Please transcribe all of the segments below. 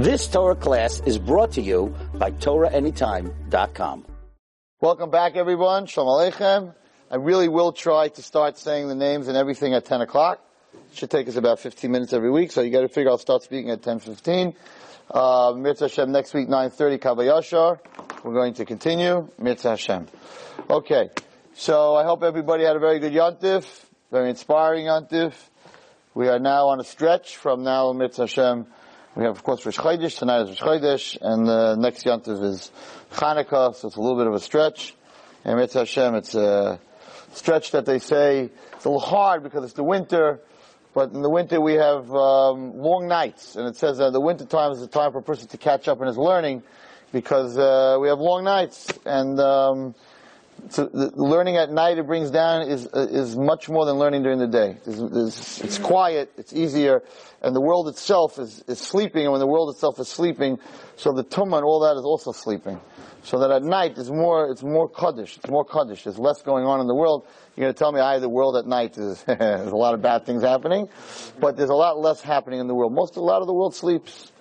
This Torah class is brought to you by TorahAnytime.com. Welcome back, everyone. Shalom Aleichem. I really will try to start saying the names and everything at 10 o'clock. It should take us about 15 minutes every week, so you got to figure I'll start speaking at 10:15. Uh, Mirza Hashem next week 9:30 Kabayashar. We're going to continue. Mirza Hashem. Okay, so I hope everybody had a very good Yontif, very inspiring Yontif. We are now on a stretch from now Mirza Hashem. We have, of course, Rosh Chodesh. Tonight is Rosh Chodesh, and the next Yontif is Chanukah, so it's a little bit of a stretch. And Mirza Hashem, it's a stretch that they say it's a little hard because it's the winter. But in the winter we have um, long nights, and it says that the winter time is the time for a person to catch up in his learning, because uh, we have long nights, and um, so learning at night it brings down is uh, is much more than learning during the day. It's, it's, it's quiet, it's easier, and the world itself is, is sleeping, and when the world itself is sleeping, so the tumah and all that is also sleeping. So that at night is more, it's more kaddish, it's more kaddish, there's less going on in the world. You're gonna tell me, I, the world at night is, there's a lot of bad things happening, but there's a lot less happening in the world. Most, a lot of the world sleeps.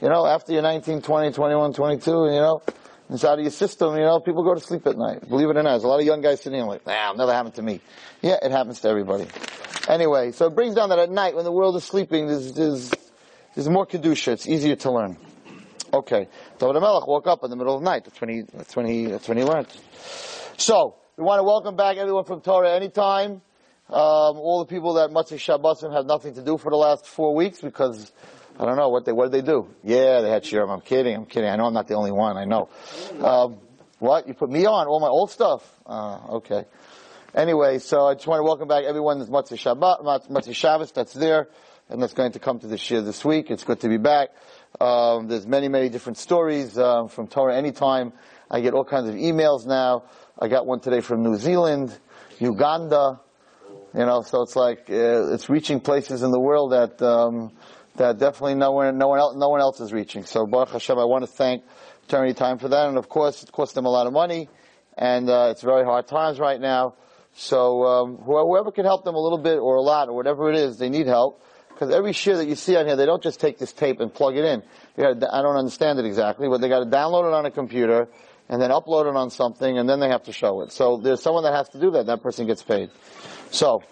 You know, after you're 19, 20, 21, 22, you know, it's out of your system, you know, people go to sleep at night. Believe it or not, there's a lot of young guys sitting here like, nah, never happened to me. Yeah, it happens to everybody. Anyway, so it brings down that at night when the world is sleeping, there's, there's, there's more kedusha, it's easier to learn. Okay. David Melech woke up in the middle of the night. That's when he, that's when he, that's when he learned. So, we want to welcome back everyone from Torah anytime. Um, all the people that Matzah Shabbosim have nothing to do for the last four weeks because I don't know what they what did they do? Yeah, they had shiurim. I'm kidding. I'm kidding. I know I'm not the only one. I know. Um, what you put me on all my old stuff? Uh, okay. Anyway, so I just want to welcome back everyone that's Matzah Shabbat, Matzah Shabbos that's there and that's going to come to the shiur this week. It's good to be back. Um, there's many, many different stories uh, from Torah anytime. I get all kinds of emails now. I got one today from New Zealand, Uganda. You know, so it's like uh, it's reaching places in the world that um, that definitely no one, no one else, no one else is reaching. So Baruch Hashem, I want to thank Torah Time for that, and of course, it costs them a lot of money, and uh, it's very hard times right now. So um, whoever can help them a little bit or a lot or whatever it is, they need help. Because every shiur that you see on here, they don't just take this tape and plug it in. Gotta, I don't understand it exactly, but they got to download it on a computer and then upload it on something, and then they have to show it. So there's someone that has to do that. That person gets paid. So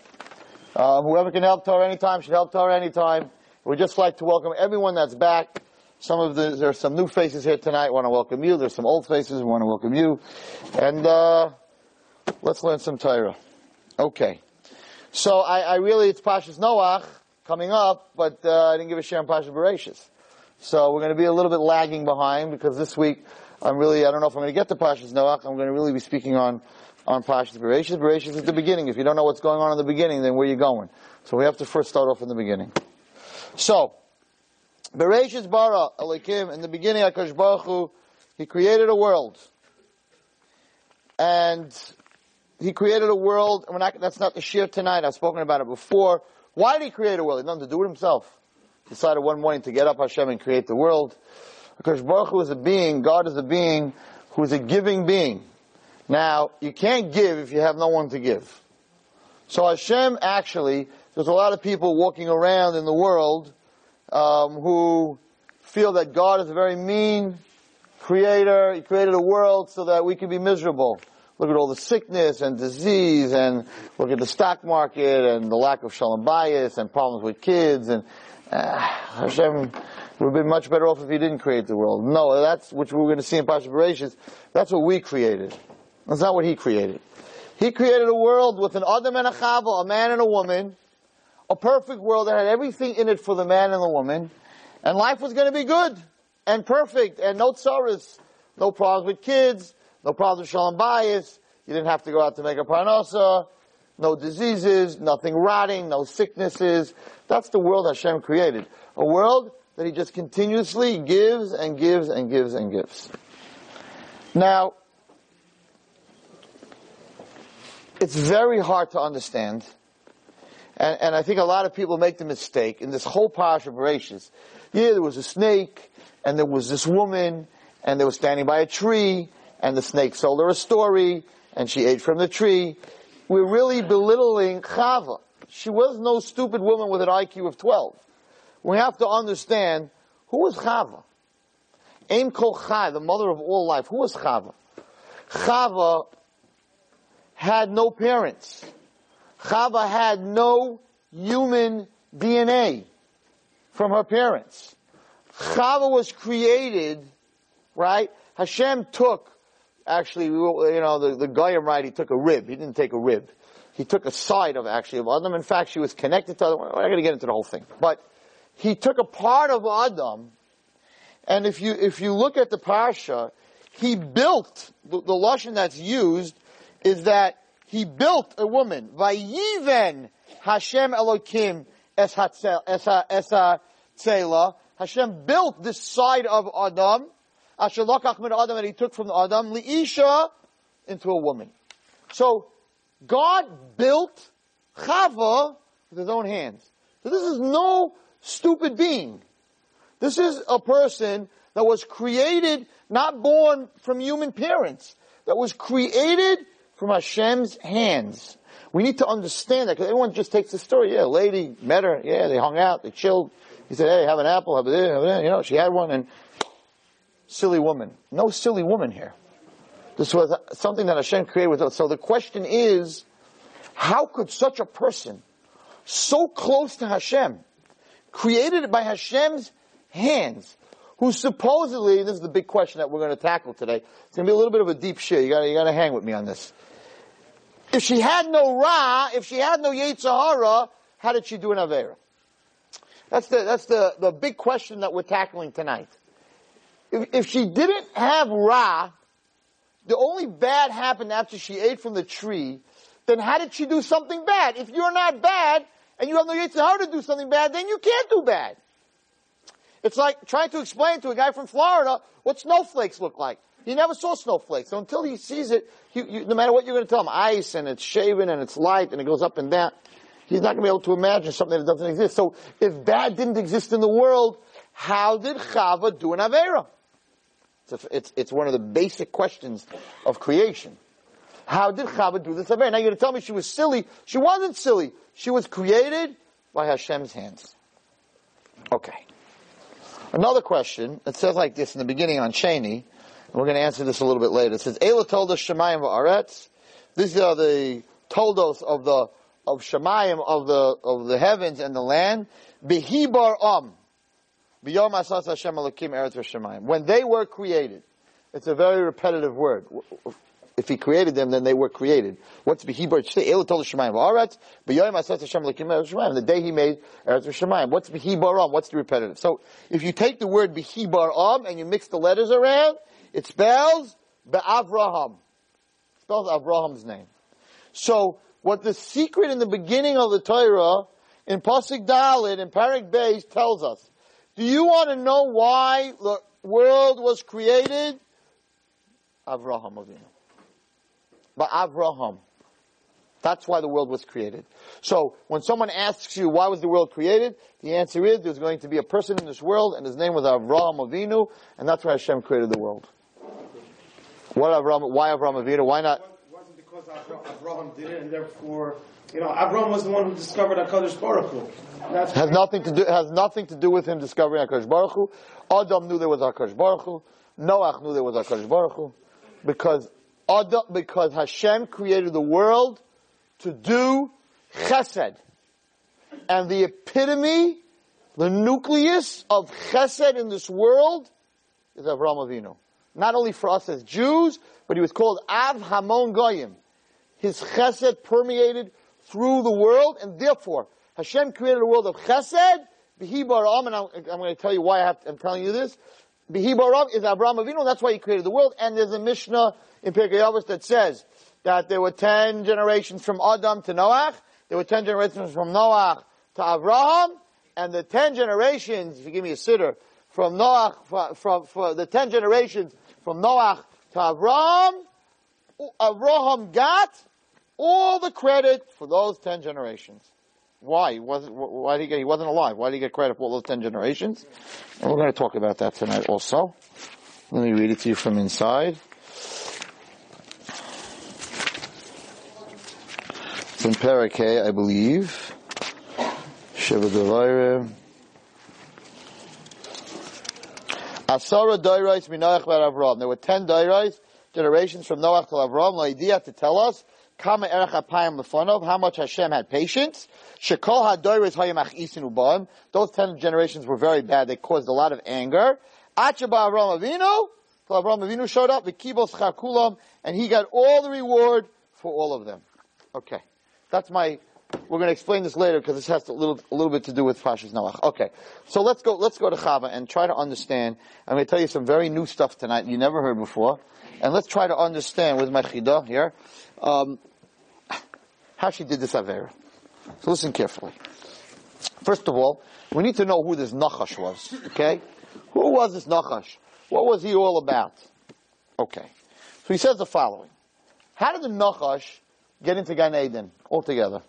uh, whoever can help Torah anytime should help Torah anytime. We'd just like to welcome everyone that's back. Some of the there's some new faces here tonight. Want to welcome you. There's some old faces. We want to welcome you, and uh, let's learn some Torah. Okay. So I, I really it's Pashas Noach coming up, but uh, I didn't give a share on Pashas Bereshis. So we're going to be a little bit lagging behind because this week I'm really, I don't know if I'm going to get to Pashas Noach. I'm going to really be speaking on, on Pashas Bereshis. Bereshis is the beginning. If you don't know what's going on in the beginning, then where are you going? So we have to first start off in the beginning. So, Bereshis bara Elokim, in the beginning, Akash Baruch Hu, he created a world. And he created a world, not, that's not the shiur tonight, I've spoken about it before. Why did he create a world? He had nothing to do with himself. He decided one morning to get up Hashem and create the world. Because Baruch Hu is a being, God is a being who is a giving being. Now, you can't give if you have no one to give. So Hashem actually, there's a lot of people walking around in the world um, who feel that God is a very mean creator. He created a world so that we can be miserable. Look at all the sickness and disease and look at the stock market and the lack of shalom bayis and problems with kids and uh, Hashem would have been much better off if he didn't create the world. No, that's which we're going to see in Pasha Bereshis. That's what we created. That's not what he created. He created a world with an Adam and a Chava, a man and a woman, a perfect world that had everything in it for the man and the woman, and life was going to be good and perfect and no tsaras, no problems with kids, no problems with shalom bayis. You didn't have to go out to make a parnasa. No diseases, nothing rotting, no sicknesses. That's the world Hashem created. A world that He just continuously gives and gives and gives and gives. Now, it's very hard to understand. And, and, I think a lot of people make the mistake in this whole Parsha Bereshis. Yeah, there was a snake, and there was this woman, and they were standing by a tree, and the snake told her a story, and she ate from the tree. We're really belittling Chava. She was no stupid woman with an IQ of 12. We have to understand Who was Chava? Aim Kol Chai, the mother of all life. Who was Chava? Chava had no parents. Chava had no human DNA from her parents. Chava was created, right? Hashem took, actually, you know, the, the Goyim, right, he took a rib. He didn't take a rib. He took a side of, actually, of Adam. In fact, she was connected to Adam. We're not going to get into the whole thing. But he took a part of Adam, and if you, if you look at the Parsha, he built, the, the Lashon that's used is that he built a woman. Vayiven Hashem Elokim es tzela. Hashem built this side of Adam. Asher lokach min Adam, and he took from Adam liisha into a woman. So God built Chava with his own hands. So this is no stupid being. This is a person that was created, not born from human parents, that was created from Hashem's hands. We need to understand that because everyone just takes the story. Yeah, lady met her. Yeah, they hung out. They chilled. He said, "Hey, have an apple. Have this, have You know, she had one, and silly woman. No silly woman here. This was something that Hashem created with us. So the question is, how could such a person, so close to Hashem, created by Hashem's hands, who supposedly, this is the big question that we're going to tackle today. It's going to be a little bit of a deep shit. You got you got to hang with me on this. If she had no Ra, if she had no Yetzer Hara, how did she do an Avera? That's the, that's the, the big question that we're tackling tonight. If, if she didn't have Ra, the only bad happened after she ate from the tree, then how did she do something bad? If you're not bad, and you have no Yetzer Hara to do something bad, then you can't do bad. It's like trying to explain to a guy from Florida what snowflakes look like. He never saw snowflakes. So until he sees it, you, no matter what you're going to tell him, ice and it's shaven and it's light and it goes up and down, he's not going to be able to imagine something that doesn't exist. So if bad didn't exist in the world, how did Chava do an Avera? It's, a, it's, it's one of the basic questions of creation. How did Chava do this Avera? Now you're going to tell me she was silly. She wasn't silly. She was created by Hashem's hands. Okay. Another question, it says like this in the beginning on Sheni, we're going to answer this a little bit later. It says, Ela told us Shemayim v'aretz. These are the toldos of the, of Shemayim, of the, of the heavens and the land. Behibar Am. B'yom asas Hashem alakim eretz. When they were created. It's a very repetitive word. If he created them, then they were created. What's Behibar? Ela told Shemayim asas Hashem alakim eretz v'shemayim. The day he made eretz v'shemayim. What's Behibar Am? What's the repetitive? So, if you take the word Behibaram and you mix the letters around, it spells Be'avraham. It spells Avraham's name. So, what the secret in the beginning of the Torah, in Pasuk Dalit, in Parak Beis, tells us. Do you want to know why the world was created? Avraham Avinu. But Avraham. That's why the world was created. So, when someone asks you, why was the world created? The answer is, there's going to be a person in this world, and his name was Avraham Avinu, and that's why Hashem created the world. What Avram, why Avram Avinu? Why not? It wasn't because Avraham did it, and therefore, you know, Avram was the one who discovered Hakadosh Baruch Hu. That's has nothing to do has nothing to do with him discovering Hakadosh Baruch Hu. Adam knew there was Hakadosh Baruch Hu. Noach knew there was Hakadosh Baruch Hu, because Adam, because Hashem created the world to do Chesed, and the epitome, the nucleus of Chesed in this world is Avram Avinu not only for us as Jews, but he was called Av Hamon Goyim. His chesed permeated through the world, and therefore Hashem created a world of chesed. Bihi Baram, and I'm, I'm, going to tell you why I am telling you this. Bihi is Abraham Avinu, that's why he created the world. And there's a Mishnah in Pirkei Avos that says that there were ten generations from Adam to Noach, there were ten generations from Noach to Abraham, and the ten generations, if you give me a sitter, from Noach, from, from, from the ten generations from Noach to Abraham, Abraham got all the credit for those ten generations. Why? He wasn't, why did he get, he wasn't alive. Why did he get credit for all those ten generations? And we're going to talk about that tonight also. Let me read it to you from inside. It's in Parakeh, I believe. Sheva Asara Dairais Minoach Bar Avram. There were ten Dairais, generations from Noach to Avram, no idea to tell us, Kama Erech Apayim Lefonov, how much Hashem had patience. Shekol HaDoirais Hayamach Isin Ubam. Those ten generations were very bad. They caused a lot of anger. Achaba Avram Avinu, Avram Avinu showed up, Vikibos Chakulam, and he got all the reward for all of them. Okay. That's my, we're going to explain this later because this has to, a little, a little bit to do with Pashas Noach. Okay. So let's go, let's go to Chava and try to understand. I'm going to tell you some very new stuff tonight you never heard before. And let's try to understand with my chidah here, um, how she did this Avera. So listen carefully. First of all, we need to know who this Nachash was, okay? Who was this Nachash? What was he all about? Okay. So he says the following. How did the Nachash get into Gan Eden altogether?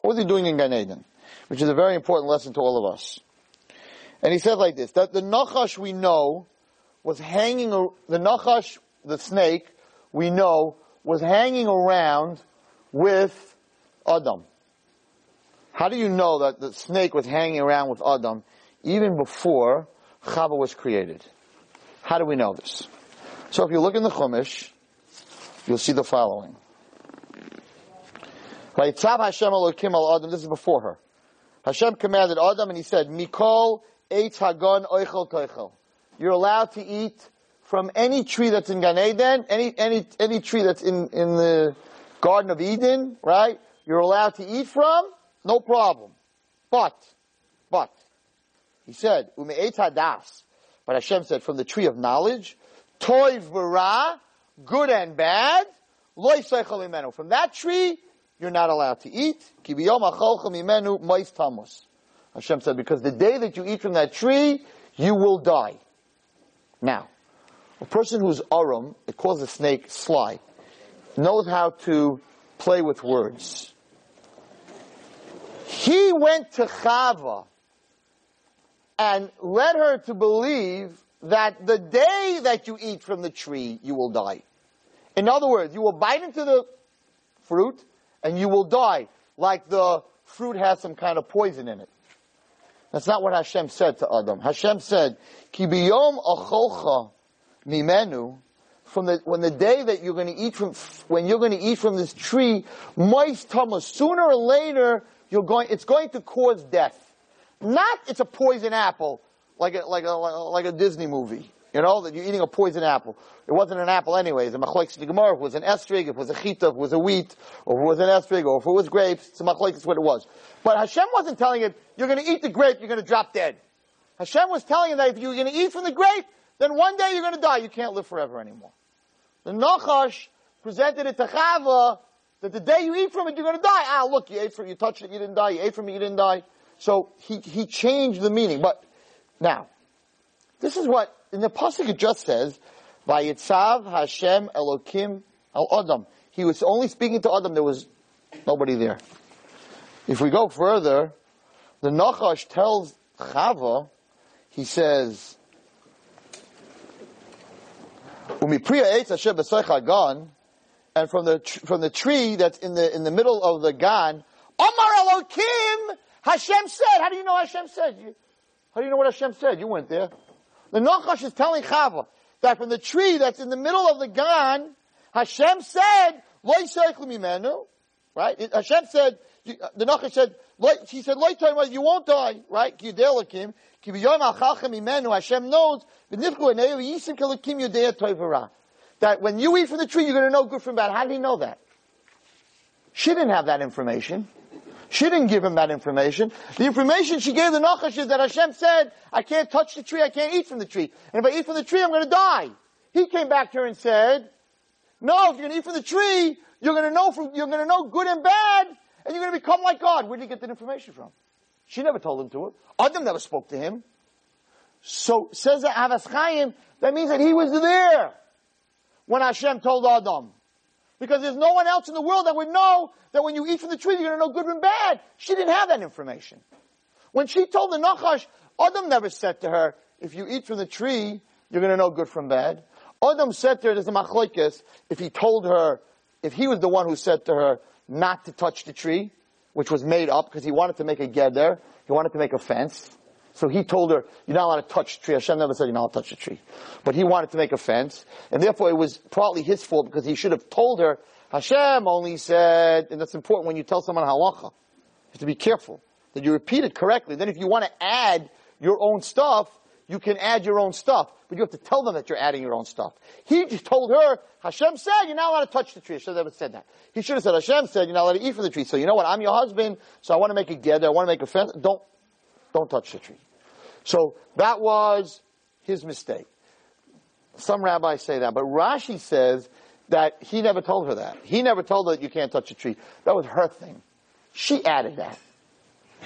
What was he doing in Gan Eden? Which is a very important lesson to all of us. And he said like this, that the Nachash we know was hanging, the Nachash, the snake, we know, was hanging around with Adam. How do you know that the snake was hanging around with Adam even before Chava was created? How do we know this? So if you look in the Chumash, you'll see the following. Vayitzav Hashem Elokim al Adam. This is before her. Hashem commanded Adam, and he said, "Mikol eitz hagon oichel toichel." You're allowed to eat from any tree that's in Gan Eden, any any any tree that's in in the Garden of Eden, right? You're allowed to eat from, no problem. But, but, he said, "Ume'et hadas." But Hashem said, from the tree of knowledge, toiv v'ra, good and bad, loy. From that tree, you're not allowed to eat. Hashem said, because the day that you eat from that tree, you will die. Now, a person who's arum, it calls a snake sly, knows how to play with words. He went to Chava and led her to believe that the day that you eat from the tree, you will die. In other words, you will bite into the fruit, and you will die, like the fruit has some kind of poison in it. That's not what Hashem said to Adam. Hashem said, Ki biyom acholcha mimenu, from the, when the day that you're going to eat from, when you're going to eat from this tree, moist tamas, sooner or later, you're going, it's going to cause death. Not, it's a poison apple, like a, like a, like a Disney movie. You know, that you're eating a poison apple. It wasn't an apple anyways. A machlekes the Gemara, if it was an esrog, if it was a chita, if it was a wheat, or if it was an esrog, or if it was grapes, it's a machlekes what it was. But Hashem wasn't telling it, you're gonna eat the grape, you're gonna drop dead. Hashem was telling you that if you're gonna eat from the grape, then one day you're gonna die, you can't live forever anymore. The Nachash presented it to Chava, that the day you eat from it, you're gonna die. Ah, look, you ate from, you touched it, you didn't die, you ate from it, you didn't die. So he, he changed the meaning. But, now, this is what in the pasuk it just says, "Vayitzav Hashem Elokim al Adam." He was only speaking to Adam. There was nobody there. If we go further, the Nachash tells Chava, he says, "Umipriya eitz Hashem gan," and from the from the tree that's in the in the middle of the gan, Amar Elokim, Hashem said. How do you know Hashem said? You, how do you know what Hashem said? You went there. The Nachash is telling Chava that from the tree that's in the middle of the Gan, Hashem said, Loi mimenu, right? It, Hashem said, uh, the Nachash said, he said, Loi you won't die, right? Kiyudelakim, kibiyom achalchem imenu, Hashem knows, v'nifku eneyu yisim kelakim yudea toivara. That when you eat from the tree, you're going to know good from bad. How did he know that? She didn't have that information. She didn't give him that information. The information she gave the Nachash is that Hashem said, I can't touch the tree, I can't eat from the tree. And if I eat from the tree, I'm going to die. He came back to her and said, no, if you're going to eat from the tree, you're going to know from, you're going to know good and bad, and you're going to become like God. Where did he get that information from? She never told him to her. Adam never spoke to him. So, says the Avas Chaim, that means that he was there when Hashem told Adam. Because there's no one else in the world that would know that when you eat from the tree, you're going to know good and bad. She didn't have that information. When she told the Nachash, Adam never said to her, if you eat from the tree, you're going to know good from bad. Adam said to her, there's a machlokes, if he told her, if he was the one who said to her not to touch the tree, which was made up because he wanted to make a geder, he wanted to make a fence. So he told her, you're not allowed to touch the tree. Hashem never said you're not allowed to touch the tree. But he wanted to make a fence, and therefore it was partly his fault because he should have told her, Hashem only said, and that's important when you tell someone halacha. You have to be careful that you repeat it correctly. Then if you want to add your own stuff, you can add your own stuff, but you have to tell them that you're adding your own stuff. He just told her, Hashem said you're not allowed to touch the tree. Hashem never said that. He should have said, Hashem said you're not allowed to eat from the tree. So you know what? I'm your husband, so I want to make a geder, I want to make a fence. Don't, don't touch the tree. So that was his mistake. Some rabbis say that, but Rashi says that he never told her that. He never told her that you can't touch a tree. That was her thing. She added that.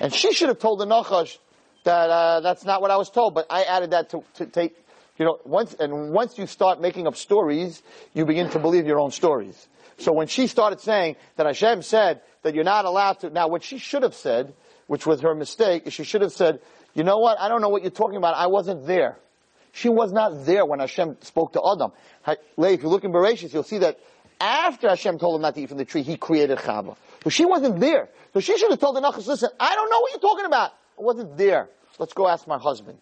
And she should have told the Nachash that uh, that's not what I was told, but I added that to, to take, you know, once, and once you start making up stories, you begin to believe your own stories. So when she started saying that Hashem said that you're not allowed to, now what she should have said, which was her mistake, is she should have said, you know what, I don't know what you're talking about, I wasn't there. She was not there when Hashem spoke to Adam. If you look in Bereshit, you'll see that after Hashem told him not to eat from the tree, he created Chava. But she wasn't there. So she should have told the Nachash, listen, I don't know what you're talking about. I wasn't there. Let's go ask my husband.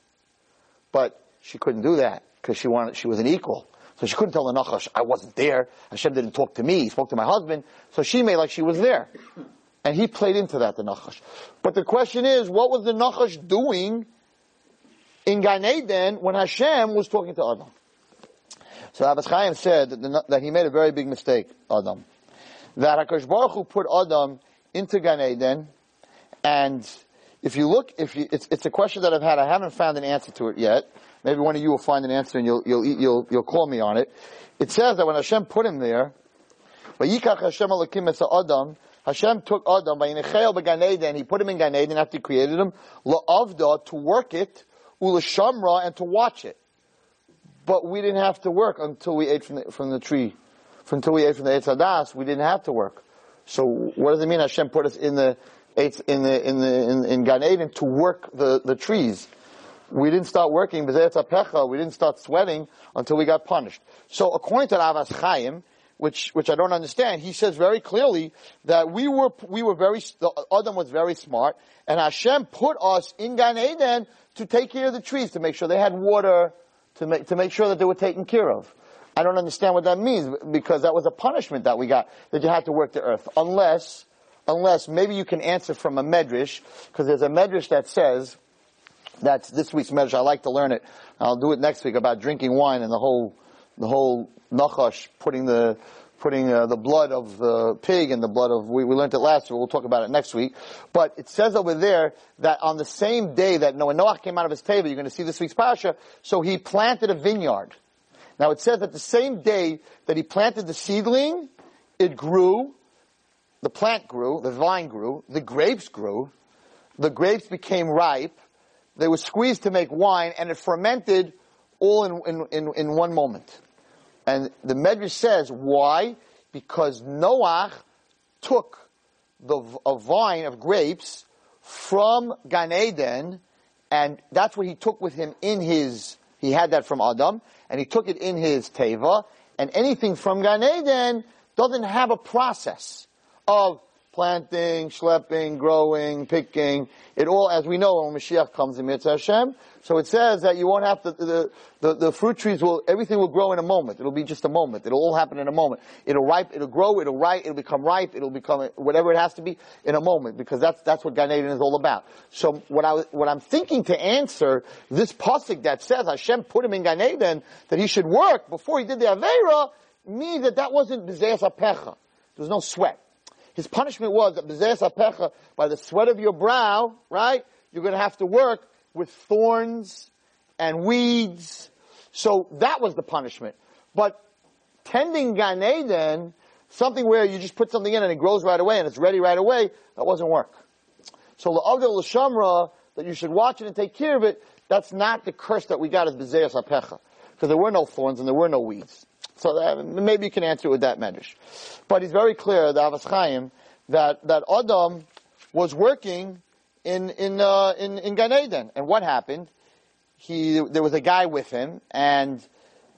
But she couldn't do that because she wanted, she was an equal. So she couldn't tell the Nachash, I wasn't there. Hashem didn't talk to me. He spoke to my husband. So she made like she was there. And he played into that, the Nachash. But the question is, what was the Nachash doing in Gan Eden when Hashem was talking to Adam? So Abbas Chaim said that, the, that, he made a very big mistake, Adam. That HaKadosh Baruch Hu put Adam into Gan Eden, and if you look, if you, it's, it's a question that I've had, I haven't found an answer to it yet. Maybe one of you will find an answer and you'll, you'll, you'll, you'll call me on it. It says that when Hashem put him there, Hashem Adam, Hashem took Adam, by Vayinechel Began Eden, he put him in Gan after he created him, La'avda, to work it, Ulashamra, and to watch it. But we didn't have to work until we ate from the, from the tree. From, Until we ate from the Eitz we didn't have to work. So what does it mean Hashem put us in the, in the, in the, in, in Gan Eden to work the, the trees? We didn't start working, we didn't start sweating until we got punished. So according to Avas Chaim, which, which I don't understand, he says very clearly that we were, we were very, Adam was very smart, and Hashem put us in Gan Eden to take care of the trees, to make sure they had water, to make, to make sure that they were taken care of. I don't understand what that means, because that was a punishment that we got, that you had to work the earth. Unless, unless maybe you can answer from a medrash, because there's a medrash that says, that's this week's medrash. I like to learn it. I'll do it next week about drinking wine and the whole, the whole nachash putting the, putting uh, the blood of the pig and the blood of, we, we learned it last week, we'll talk about it next week. But it says over there that on the same day that Noah, Noah came out of his table, you're going to see this week's parasha, so he planted a vineyard. Now it says that the same day that he planted the seedling, it grew, the plant grew, the vine grew, the grapes grew, the grapes became ripe, they were squeezed to make wine, and it fermented all in, in, in, in one moment. And the Medrash says, why? Because Noah took the, a vine of grapes from Gan Eden, and that's what he took with him in his, he had that from Adam, and he took it in his Teva, and anything from Gan Eden doesn't have a process of planting, schlepping, growing, picking. It all, as we know, when Mashiach comes in Mitzvah Hashem. So it says that you won't have to, the, the, the, fruit trees will, everything will grow in a moment. It'll be just a moment. It'll all happen in a moment. It'll ripe, it'll grow, it'll ripe, it'll become ripe, it'll become whatever it has to be in a moment, because that's, that's what Gan Eden is all about. So what I, what I'm thinking to answer this pasuk that says Hashem put him in Gan Eden, that he should work before he did the Aveira, means that that wasn't B'zeis HaPecha. There was no sweat. His punishment was that by the sweat of your brow, right? You're going to have to work with thorns and weeds. So that was the punishment. But tending Gan Eden, something where you just put something in and it grows right away and it's ready right away, that wasn't work. So the l'shamra, that you should watch it and take care of it, that's not the curse that we got as Bezeas Apecha. Because there were no thorns and there were no weeds. So maybe you can answer it with that medrash. But he's very clear, the Avas Chaim, that, that Adam was working in, in, uh, in, in Gan Eden. And what happened? He, there was a guy with him, and,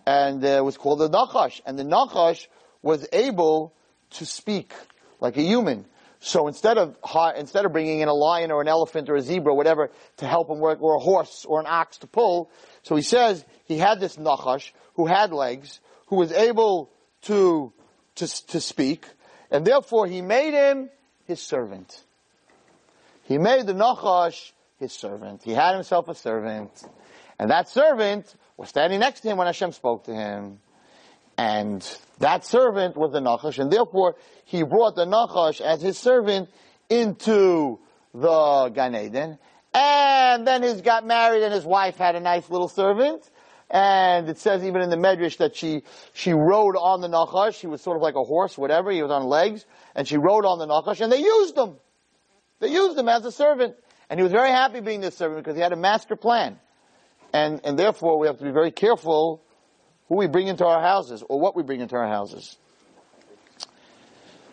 and uh, it was called the Nachash. And the Nachash was able to speak like a human. So instead of instead of bringing in a lion or an elephant or a zebra or whatever to help him work, or a horse or an ox to pull, so he says he had this nachash who had legs, who was able to to to speak, and therefore he made him his servant. He made the nachash his servant. He had himself a servant, and that servant was standing next to him when Hashem spoke to him. And that servant was the Nachash, and therefore he brought the Nachash as his servant into the Gan Eden. And then he got married and his wife had a nice little servant. And it says even in the Medrash that she, she rode on the Nachash. He was sort of like a horse, whatever. He was on legs. And she rode on the Nachash and they used him. They used him as a servant. And he was very happy being this servant because he had a master plan. And, and therefore we have to be very careful who we bring into our houses or what we bring into our houses.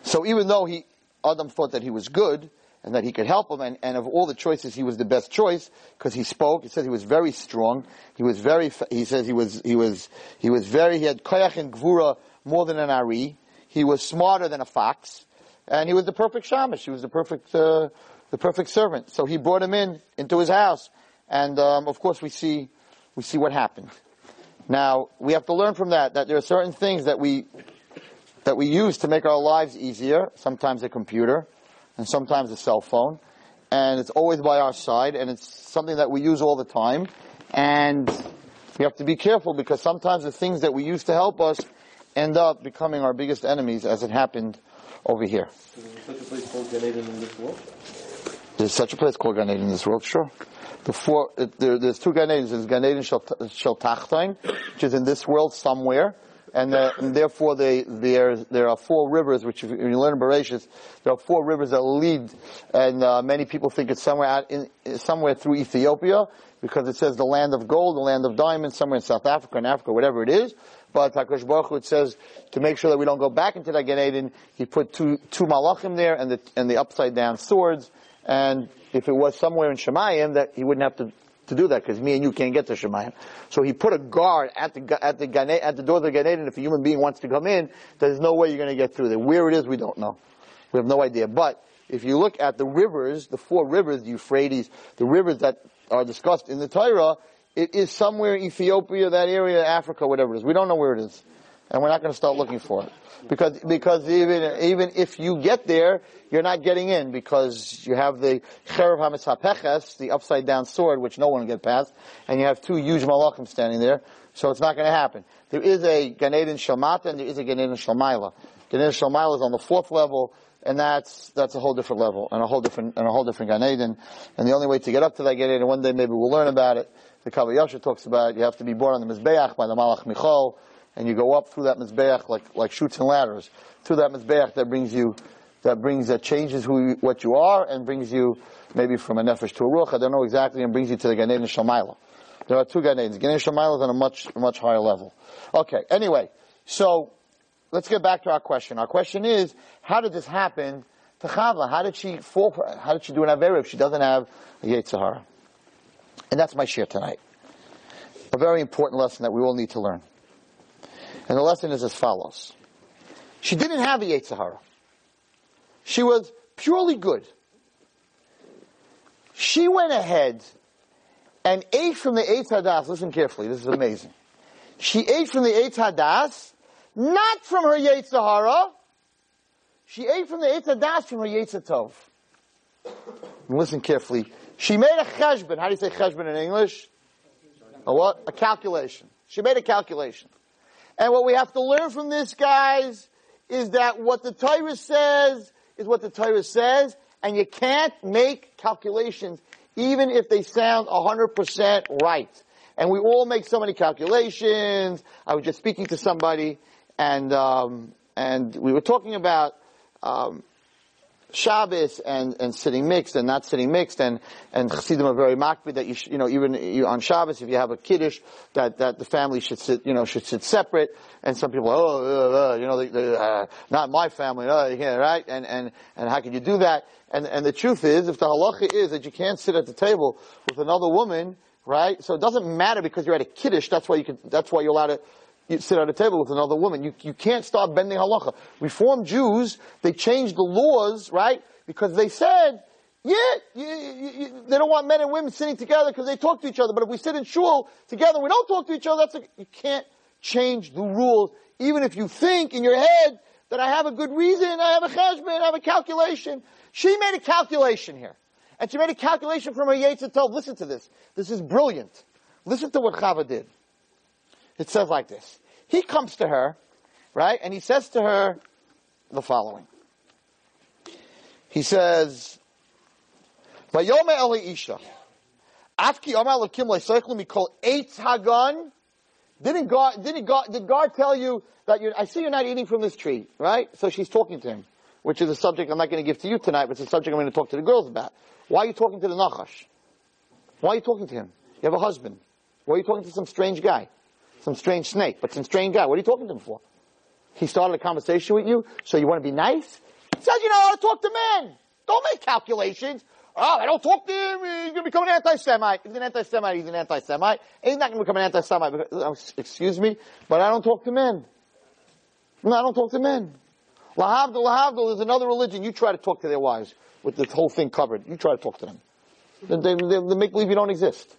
So even though he, Adam thought that he was good and that he could help him, and, and of all the choices, he was the best choice because he spoke. He said he was very strong. He was very. He says he was. He was. He was very. He had koyach and gvura more than an ari. He was smarter than a fox, and he was the perfect shamash. He was the perfect. Uh, the perfect servant. So he brought him in into his house, and um, of course we see we see what happened. Now, we have to learn from that, that there are certain things that we, that we use to make our lives easier. Sometimes a computer, and sometimes a cell phone. And it's always by our side, and it's something that we use all the time. And we have to be careful because sometimes the things that we use to help us end up becoming our biggest enemies as it happened over here. Is there such a place called Gan Eden in this world? There's such a place called Gan Eden in this world, sure. The four, it, there, there's two Gan Edens. There's Gan Eden Shel which is in this world somewhere, and, uh, and therefore they, there, there are four rivers, which if you learn Bereshit, there are four rivers that lead, and uh, many people think it's somewhere out in, somewhere through Ethiopia, because it says the land of gold, the land of diamonds, somewhere in South Africa, in Africa, whatever it is. But Hakadosh Baruch Hu, it says to make sure that we don't go back into that Gan Eden, he put two two malachim there and the and the upside down swords. And if it was somewhere in Shemayim, that he wouldn't have to to do that because me and you can't get to Shemayim. So he put a guard at the at the Gan, at the door of the Gan Eden. If a human being wants to come in, there's no way you're going to get through there. Where it is, we don't know. We have no idea. But if you look at the rivers, the four rivers, the Euphrates, the rivers that are discussed in the Torah, it is somewhere Ethiopia, that area, Africa, whatever it is. We don't know where it is. And we're not going to start looking for it. Because, because even, even if you get there, you're not getting in because you have the Cherev HaMetzapeches, the upside down sword, which no one can get past, and you have two huge malachim standing there, so it's not going to happen. There is a Gan Eden Shalmata and there is a Gan Eden Shalmaila. Gan Eden Shalmaila is on the fourth level, and that's that's a whole different level and a whole different and a whole different Gan Eden. And the only way to get up to that Gan Eden, one day maybe we'll learn about it. The Kabbal Yasha talks about it. you have to be born on the Mizbeach by the Malach Michael, and you go up through that Mizbeach like like chutes and ladders through that Mizbeach that brings you that brings that changes who you, what you are and brings you maybe from a nefesh to a ruach. I don't know exactly, and brings you to the Gan Eden Shamayla. There are two Gan Edens. Gan Eden Shamayla is on a much much higher level. Okay. Anyway, so let's get back to our question. Our question is, how did this happen to Chava? How did she fall? How did she do an Avera if she doesn't have a Yetzer Hara? And that's my share tonight. A very important lesson that we all need to learn. And the lesson is as follows. She didn't have a Yetzer Hara. She was purely good. She went ahead and ate from the Eitz Hadas. Listen carefully, this is amazing. She ate from the Eitz Hadas, not from her Yetzer Hara. She ate from the Eitz Hadas from her Yetzirah. Listen carefully. She made a cheshbon. How do you say cheshbon in English? A what? A calculation. She made a calculation. And what we have to learn from this, guys, is that what the Torah says is what the Torah says, and you can't make calculations even if they sound 100% right. And we all make so many calculations. I was just speaking to somebody, and um, and we were talking about um, Shabbos and, and sitting mixed and not sitting mixed and, and Chassidim are very makpid that you, sh- you know, even you, on Shabbos, if you have a Kiddush, that, that the family should sit, you know, should sit separate. And some people, oh, uh, uh, you know, they, they, uh, not my family, uh, can't, right? And, and, and how can you do that? And, and the truth is, if the halacha is that you can't sit at the table with another woman, right? So it doesn't matter because you're at a Kiddush, that's why you can, that's why you're allowed to, you sit at a table with another woman. You, you can't start bending halacha. Reformed Jews, they changed the laws, right? Because they said, yeah, you, you, they don't want men and women sitting together because they talk to each other. But if we sit in shul together we don't talk to each other, that's a, you can't change the rules. Even if you think in your head that I have a good reason, I have a cheshbon, I have a calculation. She made a calculation here. And she made a calculation from her Tov. Listen to this. This is brilliant. Listen to what Chava did. It says like this. He comes to her, right, and he says to her the following. He says, Vayome Eli Isha. Afki Omar Lakim Mikol Eitz Hagan. Didn't God, didn't God, did God tell you that you I see you're not eating from this tree, right? So she's talking to him, which is a subject I'm not going to give to you tonight, but it's a subject I'm going to talk to the girls about. Why are you talking to the Nachash? Why are you talking to him? You have a husband. Why are you talking to some strange guy? Some strange snake, but some strange guy. What are you talking to him for? He started a conversation with you, so you want to be nice? He says you know how to talk to men. Don't make calculations. Oh, I don't talk to him. He's going to become an anti-Semite. He's an anti-Semite. He's an anti-Semite. He's not going to become an anti-Semite. Because, oh, excuse me, but I don't talk to men. No, I don't talk to men. Lahavdil, lahavdil is another religion. You try to talk to their wives with this whole thing covered. You try to talk to them. They, they, they make believe you don't exist.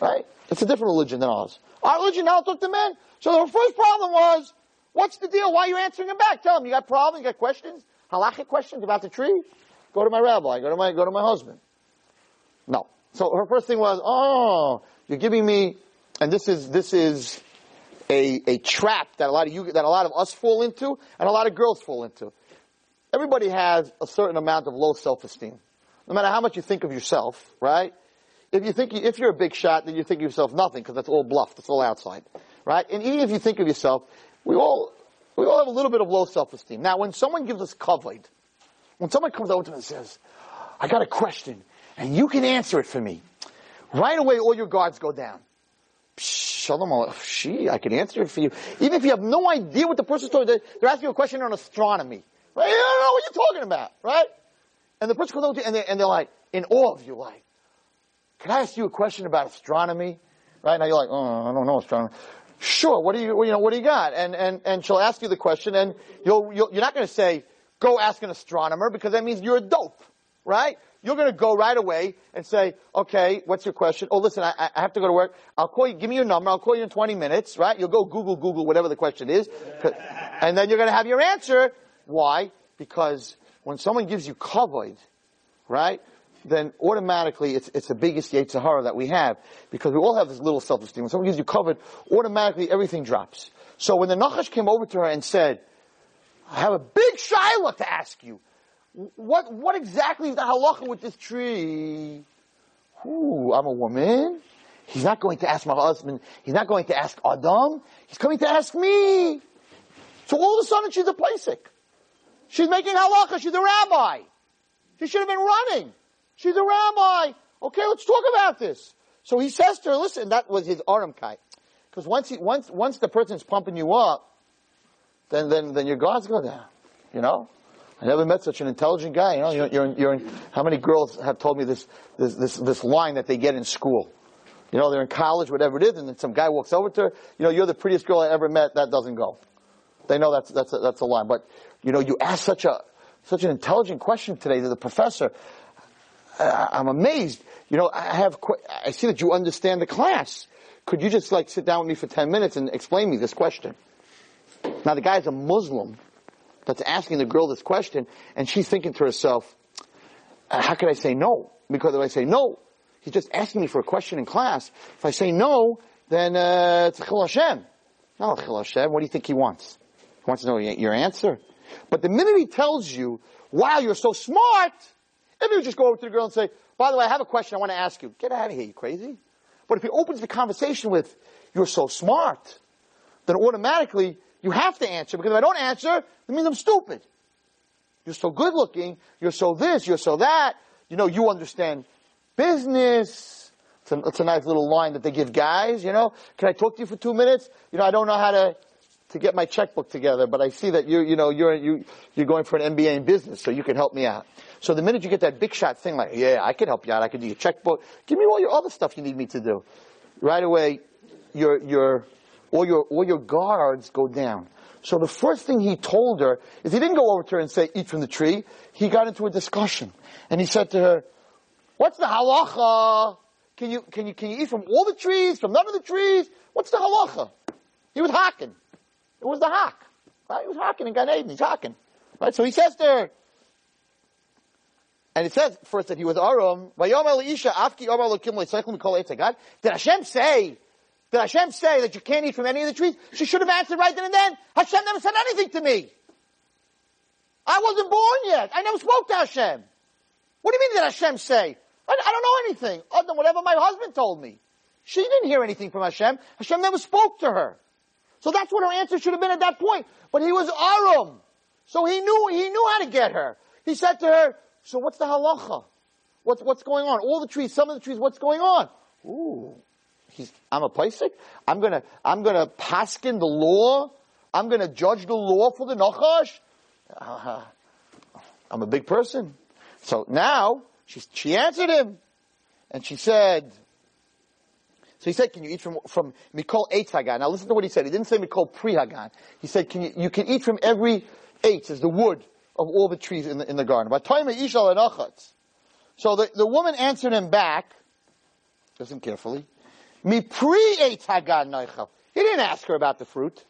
Right? It's a different religion than ours. Our religion now talk to men. So the first problem was, what's the deal? Why are you answering them back? Tell them, you got problems, you got questions? Halachic questions about the tree? Go to my rabbi, go to my, go to my husband. No. So her first thing was, oh, you're giving me, and this is, this is a, a trap that a lot of you, that a lot of us fall into, and a lot of girls fall into. Everybody has a certain amount of low self-esteem. No matter how much you think of yourself, right? If you think, if you're a big shot, then you think of yourself nothing, because that's all bluff, that's all outside. Right? And even if you think of yourself, we all, we all have a little bit of low self-esteem. Now, when someone gives us kavod, when someone comes over to me and says, I got a question, and you can answer it for me, right away all your guards go down. Shalom, she, I can answer it for you. Even if you have no idea what the person's talking, they're, they're asking you a question on astronomy. Right? You don't know what you're talking about, right? And the person comes over to you and, they, and they're like, in awe of you, like, can I ask you a question about astronomy? Right? Now you're like, oh, I don't know astronomy. Sure, what do you, you know, what do you got? And, and, and she'll ask you the question and you'll, you'll you're not going to say, go ask an astronomer because that means you're a dope, right? You're going to go right away and say, okay, what's your question? Oh, listen, I, I have to go to work. I'll call you, give me your number. I'll call you in 20 minutes, right? You'll go Google, Google, whatever the question is. And then you're going to have your answer. Why? Because when someone gives you kavod, right? Then automatically it's, it's the biggest Yetzer Hara that we have because we all have this little self-esteem. When someone gives you kavod, automatically everything drops. So when the Nachash came over to her and said, I have a big shaila to ask you. What, what exactly is the halacha with this tree? Ooh, I'm a woman. He's not going to ask my husband. He's not going to ask Adam. He's coming to ask me. So all of a sudden she's a Plasik. She's making halacha. She's a rabbi. She should have been running. She's a rabbi. Okay, let's talk about this. So he says to her, listen, that was his aramkai. Because once he, once, once the person's pumping you up, then, then, then your guards go down. You know? I never met such an intelligent guy. You know, you're, you're, you're in, how many girls have told me this, this, this, this line that they get in school? You know, they're in college, whatever it is, and then some guy walks over to her, you know, you're the prettiest girl I ever met, that doesn't go. They know that's, that's a, that's a line. But, you know, you ask such a, such an intelligent question today to the professor. I, I'm amazed. You know, I have, I see that you understand the class. Could you just like sit down with me for 10 minutes and explain me this question? Now the guy's a Muslim that's asking the girl this question, and she's thinking to herself, uh, how can I say no? Because if I say no, he's just asking me for a question in class. If I say no, then uh, it's a Hashem. Not a Hashem. What do you think he wants? He wants to know your answer. But the minute he tells you, wow, you're so smart, if you just go over to the girl and say, by the way, I have a question I want to ask you. Get out of here, you crazy. But if he opens the conversation with, you're so smart, then automatically you have to answer because if I don't answer, it means I'm stupid. You're so good looking. You're so this. You're so that. You know, you understand business. It's a, it's a nice little line that they give guys, you know. Can I talk to you for two minutes? You know, I don't know how to, to get my checkbook together, but I see that you, you know, you're, you, you're going for an MBA in business, so you can help me out. So the minute you get that big shot thing like, yeah, I can help you out. I can do your checkbook. Give me all your other stuff you need me to do. Right away, you're, you're, all your, all your guards go down. So the first thing he told her is he didn't go over to her and say, eat from the tree. He got into a discussion. And he said to her, what's the halacha? Can you, can you, can you eat from all the trees, from none of the trees? What's the halacha? He was hacking. It was the hack. Right? He was hacking in Gan Eden. He's hacking. Right? So he says there, and it says first that he was Aram. Did Hashem say? Did Hashem say that you can't eat from any of the trees? She should have answered right then and then. Hashem never said anything to me. I wasn't born yet. I never spoke to Hashem. What do you mean did Hashem say? I, I don't know anything other than whatever my husband told me. She didn't hear anything from Hashem. Hashem never spoke to her. So that's what her answer should have been at that point. But he was Aram. So he knew, he knew how to get her. He said to her, so what's the halacha? What's, what's going on? All the trees, some of the trees, what's going on? Ooh. He's, I'm a Paisik. I'm gonna, I'm gonna paskin the law. I'm gonna judge the law for the Nachash. Uh, I'm a big person. So now, she, she answered him. And she said, so he said, can you eat from, from Mikol Eitz Hagan? Now listen to what he said. He didn't say Mikol Pri Hagan. He said, can you, you can eat from every Eitz, is the wood of all the trees in the, in the garden. So the, the woman answered him back, listen carefully, Mi Pri Eitz Hagan Noichel. He didn't ask her about the fruit.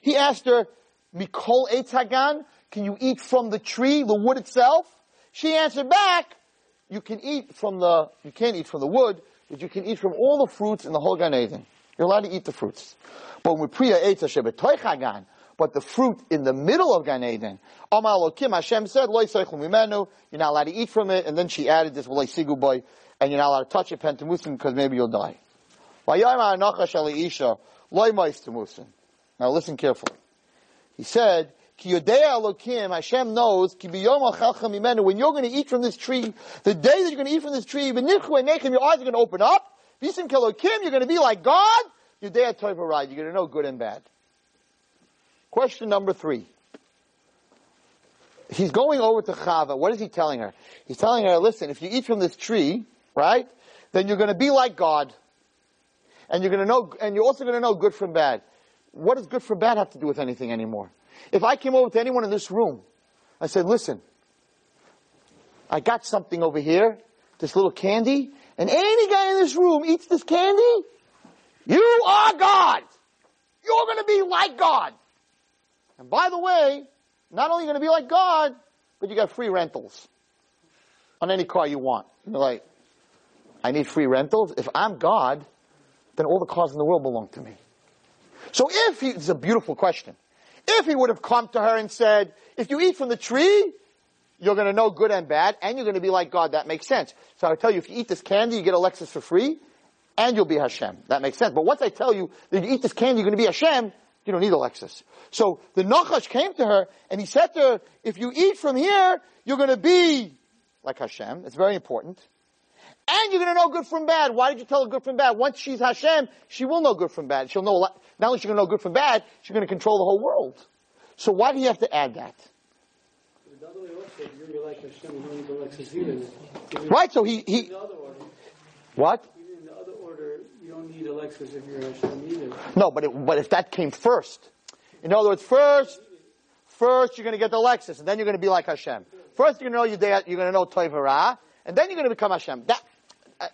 He asked her, Mikol Eitz Hagan, can you eat from the tree, the wood itself? She answered back, you can eat from the, you can't eat from the wood, but you can eat from all the fruits in the whole Gan Eden. You're allowed to eat the fruits. But when Priya ate Hagan, but the fruit in the middle of Gan Eden, Amal Lokim, Hashem said, Mimenu, you're not allowed to eat from it, and then she added this, Loi Sigu Boy, and you're not allowed to touch it, Pentamusim, because maybe you'll die. Now listen carefully. He said, Ki Elokim, Hashem knows, when you're going to eat from this tree, the day that you're going to eat from this tree, your eyes are going to open up, you're going to be like God, you're going to know good and bad. Question number three. He's going over to Chava. What is he telling her? He's telling her, listen, if you eat from this tree, right, then you're going to be like God. And you're going to know, and you're also going to know good from bad. What does good from bad have to do with anything anymore? If I came over to anyone in this room, I said, listen, I got something over here, this little candy, and any guy in this room eats this candy, you are God. You're going to be like God. And by the way, not only going to be like God, but you got free rentals on any car you want. You're like, I need free rentals. If I'm God, then all the cars in the world belong to me. So if it's a beautiful question. If he would have come to her and said, if you eat from the tree, you're going to know good and bad, and you're going to be like God, that makes sense. So I tell you, if you eat this candy, you get a Lexus for free, and you'll be Hashem. That makes sense. But once I tell you that you eat this candy, you're going to be Hashem, you don't need a Lexus. So the Nachash came to her, and he said to her, if you eat from here, you're going to be like Hashem. It's very important. And you're going to know good from bad. Why did you tell her good from bad? Once she's Hashem, she will know good from bad. She'll know, not only she's going to know good from bad, she's going to control the whole world. So why do you have to add that? Right, so he, he, what? You're. No, but it, but if that came first, in other words, first, first you're going to get the Lexus, and then you're going to be like Hashem. First you're going to know you're going to know Toivara, and then you're going to become Hashem. That,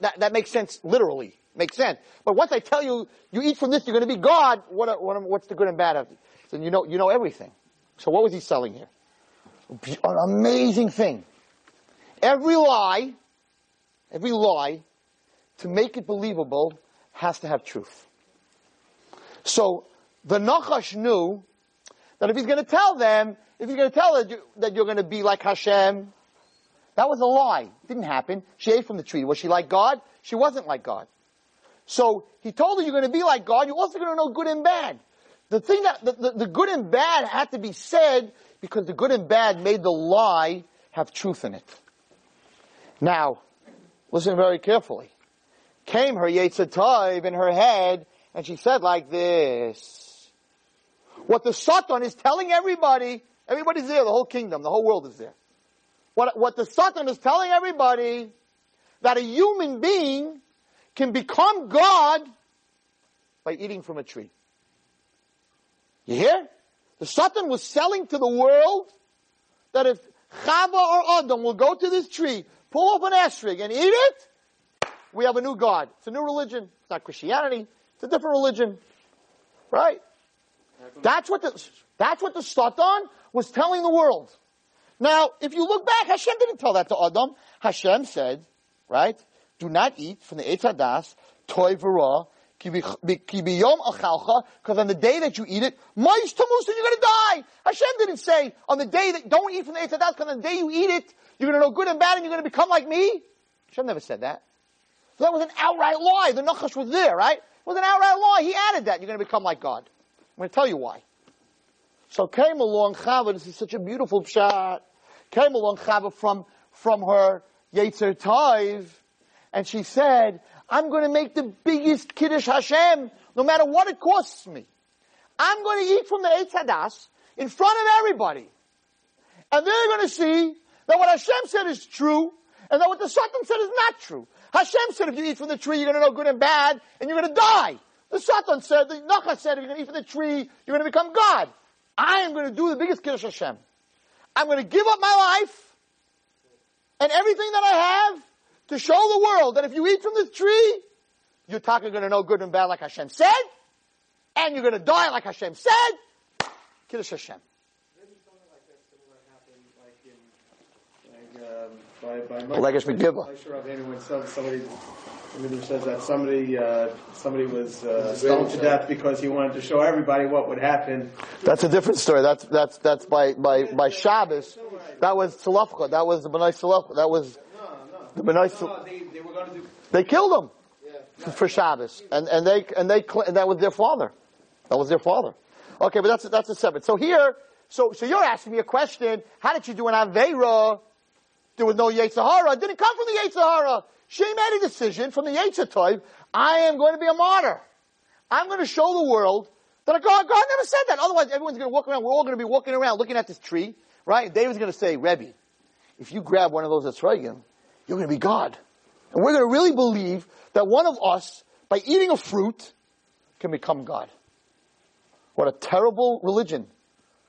that, that makes sense literally. Makes sense. But once I tell you, you eat from this, you're going to be God, what, what, what's the good and bad of it? Then you know, you know everything. So what was he selling here? An amazing thing. Every lie, every lie, to make it believable, has to have truth. So, the Nachash knew that if he's going to tell them, if he's going to tell them that you're going to be like Hashem, that was a lie. It didn't happen. She ate from the tree. Was she like God? She wasn't like God. So he told her you're going to be like God. You're also going to know good and bad. The thing that the, the, the good and bad had to be said because the good and bad made the lie have truth in it. Now, listen very carefully. Came her Yetzer Hara in her head, and she said like this. What the Satan is telling everybody, everybody's there, the whole kingdom, the whole world is there. What, what the Satan is telling everybody, that a human being can become God by eating from a tree. You hear? The Satan was selling to the world that if Chava or Adam will go to this tree, pull off an esrog and eat it, we have a new God. It's a new religion. It's not Christianity. It's a different religion. Right? That's what the, that's what the Satan was telling the world. Now, if you look back, Hashem didn't tell that to Adam. Hashem said, right? Do not eat from the Eitz Hadas, toy v'ra, because on the day that you eat it, mais tamus, you're going to die. Hashem didn't say on the day that don't eat from the Eitz Hadas, because on the day you eat it, you're going to know good and bad, and you're going to become like me. Hashem never said that. So that was an outright lie. The Nachash was there, right? It was an outright lie. He added that. You're going to become like God. I'm going to tell you why. So came along Chava, this is such a beautiful shot. Came along Chava from, from her Yetzer Taiv, and she said, I'm going to make the biggest Kiddush Hashem, no matter what it costs me. I'm going to eat from the Eitz Hadas in front of everybody. And they're going to see that what Hashem said is true, and that what the Satan said is not true. Hashem said if you eat from the tree, you're going to know good and bad, and you're going to die. The Satan said, the Nachash said if you're going to eat from the tree, you're going to become God. I am going to do the biggest Kiddush Hashem. I'm going to give up my life and everything that I have to show the world that if you eat from this tree, you're talking going to know good and bad like Hashem said, and you're going to die like Hashem said. Kiddush Hashem. Maybe something like that, similar happened, like in, like, um, by, by Legash McGibbon. I'm sure of anyone said somebody, I mean, says that somebody, uh, somebody was, uh, stoned to death because he wanted to show everybody what would happen. That's a different story. That's that's that's by by by Shabbos. That was Tzalafcha. That was the Benai Tzalafcha. That was No, no. The. No, they, they were gonna do, They killed him yeah. for Shabbos, and and they and they and that was their father. That was their father. Okay, but that's that's a separate. So here, so so you're asking me a question. How did you do an Aveira? There was no Yetzer Hara. It didn't come from the Yetzer Hara. She made a decision from the Yetzer Hara. I am going to be a martyr. I'm going to show the world that a God, God never said that. Otherwise, everyone's going to walk around. We're all going to be walking around looking at this tree, right? And David's going to say, Rebbe, if you grab one of those Etzrayim, you're going to be God. And we're going to really believe that one of us, by eating a fruit, can become God. What a terrible religion.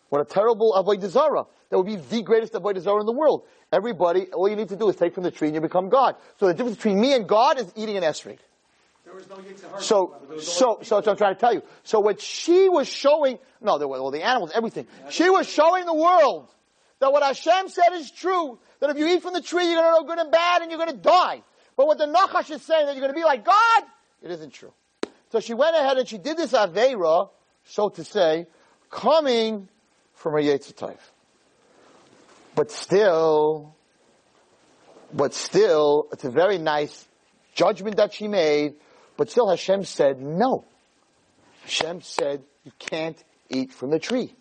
What a terrible Avodah Zarah. That would be the greatest Avodah Zarah in the world. Everybody, all you need to do is take from the tree and you become God. So the difference between me and God is eating an esrog. There was no. So, so, so that's what I'm trying to tell you. So what she was showing, no, there were all the animals, everything. She was showing the world that what Hashem said is true. That if you eat from the tree, you're going to know good and bad, and you're going to die. But what the Nachash is saying that you're going to be like God, it isn't true. So she went ahead and she did this aveira, so to say, coming from her Yetzer Hara. But still, but still, it's a very nice judgment that she made, but still Hashem said no. Hashem said you can't eat from the tree.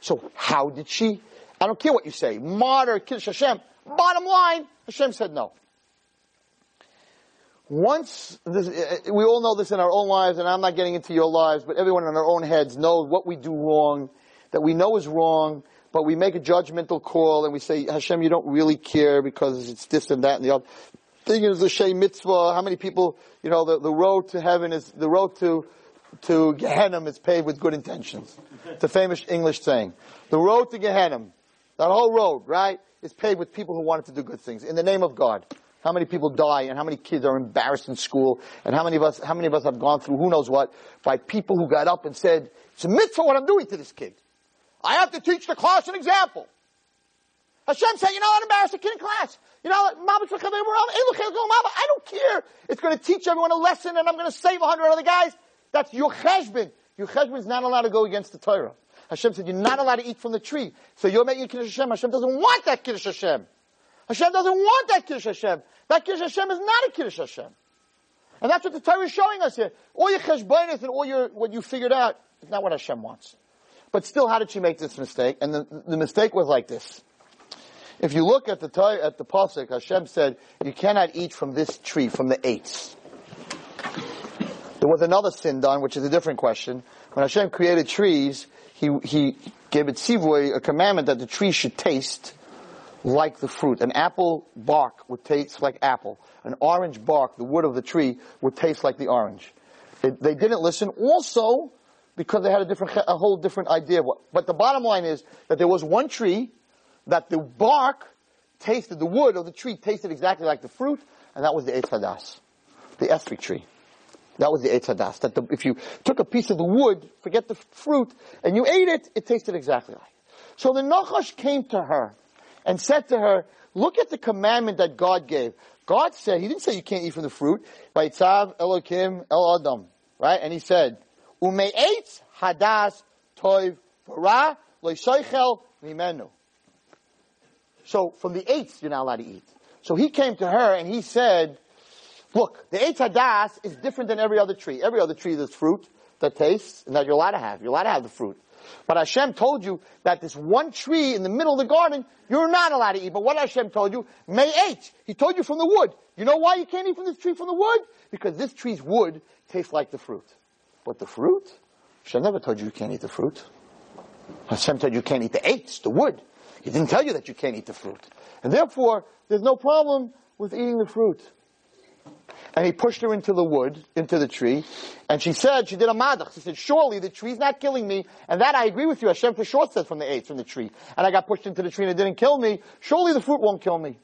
So how did she? I don't care what you say. Martyr, Kiddush Hashem. Bottom line, Hashem said no. Once, this, uh, we all know this in our own lives, and I'm not getting into your lives, but everyone in our own heads knows what we do wrong, that we know is wrong, but we make a judgmental call and we say, Hashem, you don't really care because it's this and that and the other. Thing is the Shay mitzvah. How many people, you know, the, the road to heaven is, the road to, to Gehenna is paved with good intentions. It's a famous English saying. The road to Gehenna, that whole road, right, is paved with people who wanted to do good things in the name of God. How many people die and how many kids are embarrassed in school and how many of us, how many of us have gone through who knows what by people who got up and said, it's a mitzvah what I'm doing to this kid. I have to teach the class an example. Hashem said, you know, I'll embarrass a kid in class. You know, I don't care. It's going to teach everyone a lesson and I'm going to save a hundred other guys. That's your cheshbon. Your cheshbon is not allowed to go against the Torah. Hashem said, you're not allowed to eat from the tree. So you're making Kiddush Hashem. Hashem doesn't want that Kiddush Hashem. Hashem doesn't want that Kiddush Hashem. That Kiddush Hashem is not a Kiddush Hashem. And that's what the Torah is showing us here. All your cheshbonis and all your, what you figured out is not what Hashem wants. But still, how did she make this mistake? And the, the mistake was like this. If you look at the Torah, at the pasuk, Hashem said, "You cannot eat from this tree, from the eitz." There was another sin done, which is a different question. When Hashem created trees, He He gave it tzivui, a commandment that the tree should taste like the fruit. An apple bark would taste like apple. An orange bark, the wood of the tree, would taste like the orange. It, they didn't listen. Also, because they had a different, a whole different idea. But the bottom line is that there was one tree that the bark tasted, the wood of the tree tasted exactly like the fruit, and that was the Eitz Hadas, the esrog tree. That was the Eitz Hadas. That the, if you took a piece of the wood, forget the fruit, and you ate it, it tasted exactly like. So the Nachash came to her and said to her, look at the commandment that God gave. God said, he didn't say you can't eat from the fruit. Vayitzav Elokim El Adam. Right? And he said, Ume'etz Hadas Toiv V'ra Loishoichel Mimenu. So from the eitz, you're not allowed to eat. So he came to her and he said, look, the Eitz Hadas is different than every other tree. Every other tree there's fruit that tastes and that you're allowed to have. You're allowed to have the fruit. But Hashem told you that this one tree in the middle of the garden, you're not allowed to eat. But what Hashem told you, may eat. He told you from the wood. You know why you can't eat from this tree from the wood? Because this tree's wood tastes like the fruit. But the fruit? Hashem never told you you can't eat the fruit. Hashem told you you can't eat the eitz, the wood. He didn't tell you that you can't eat the fruit. And therefore, there's no problem with eating the fruit. And he pushed her into the wood, into the tree, and she said, she did a madach. She said, surely the tree's not killing me, and that I agree with you. Hashem for sure said from the eitz, from the tree. And I got pushed into the tree and it didn't kill me. Surely the fruit won't kill me.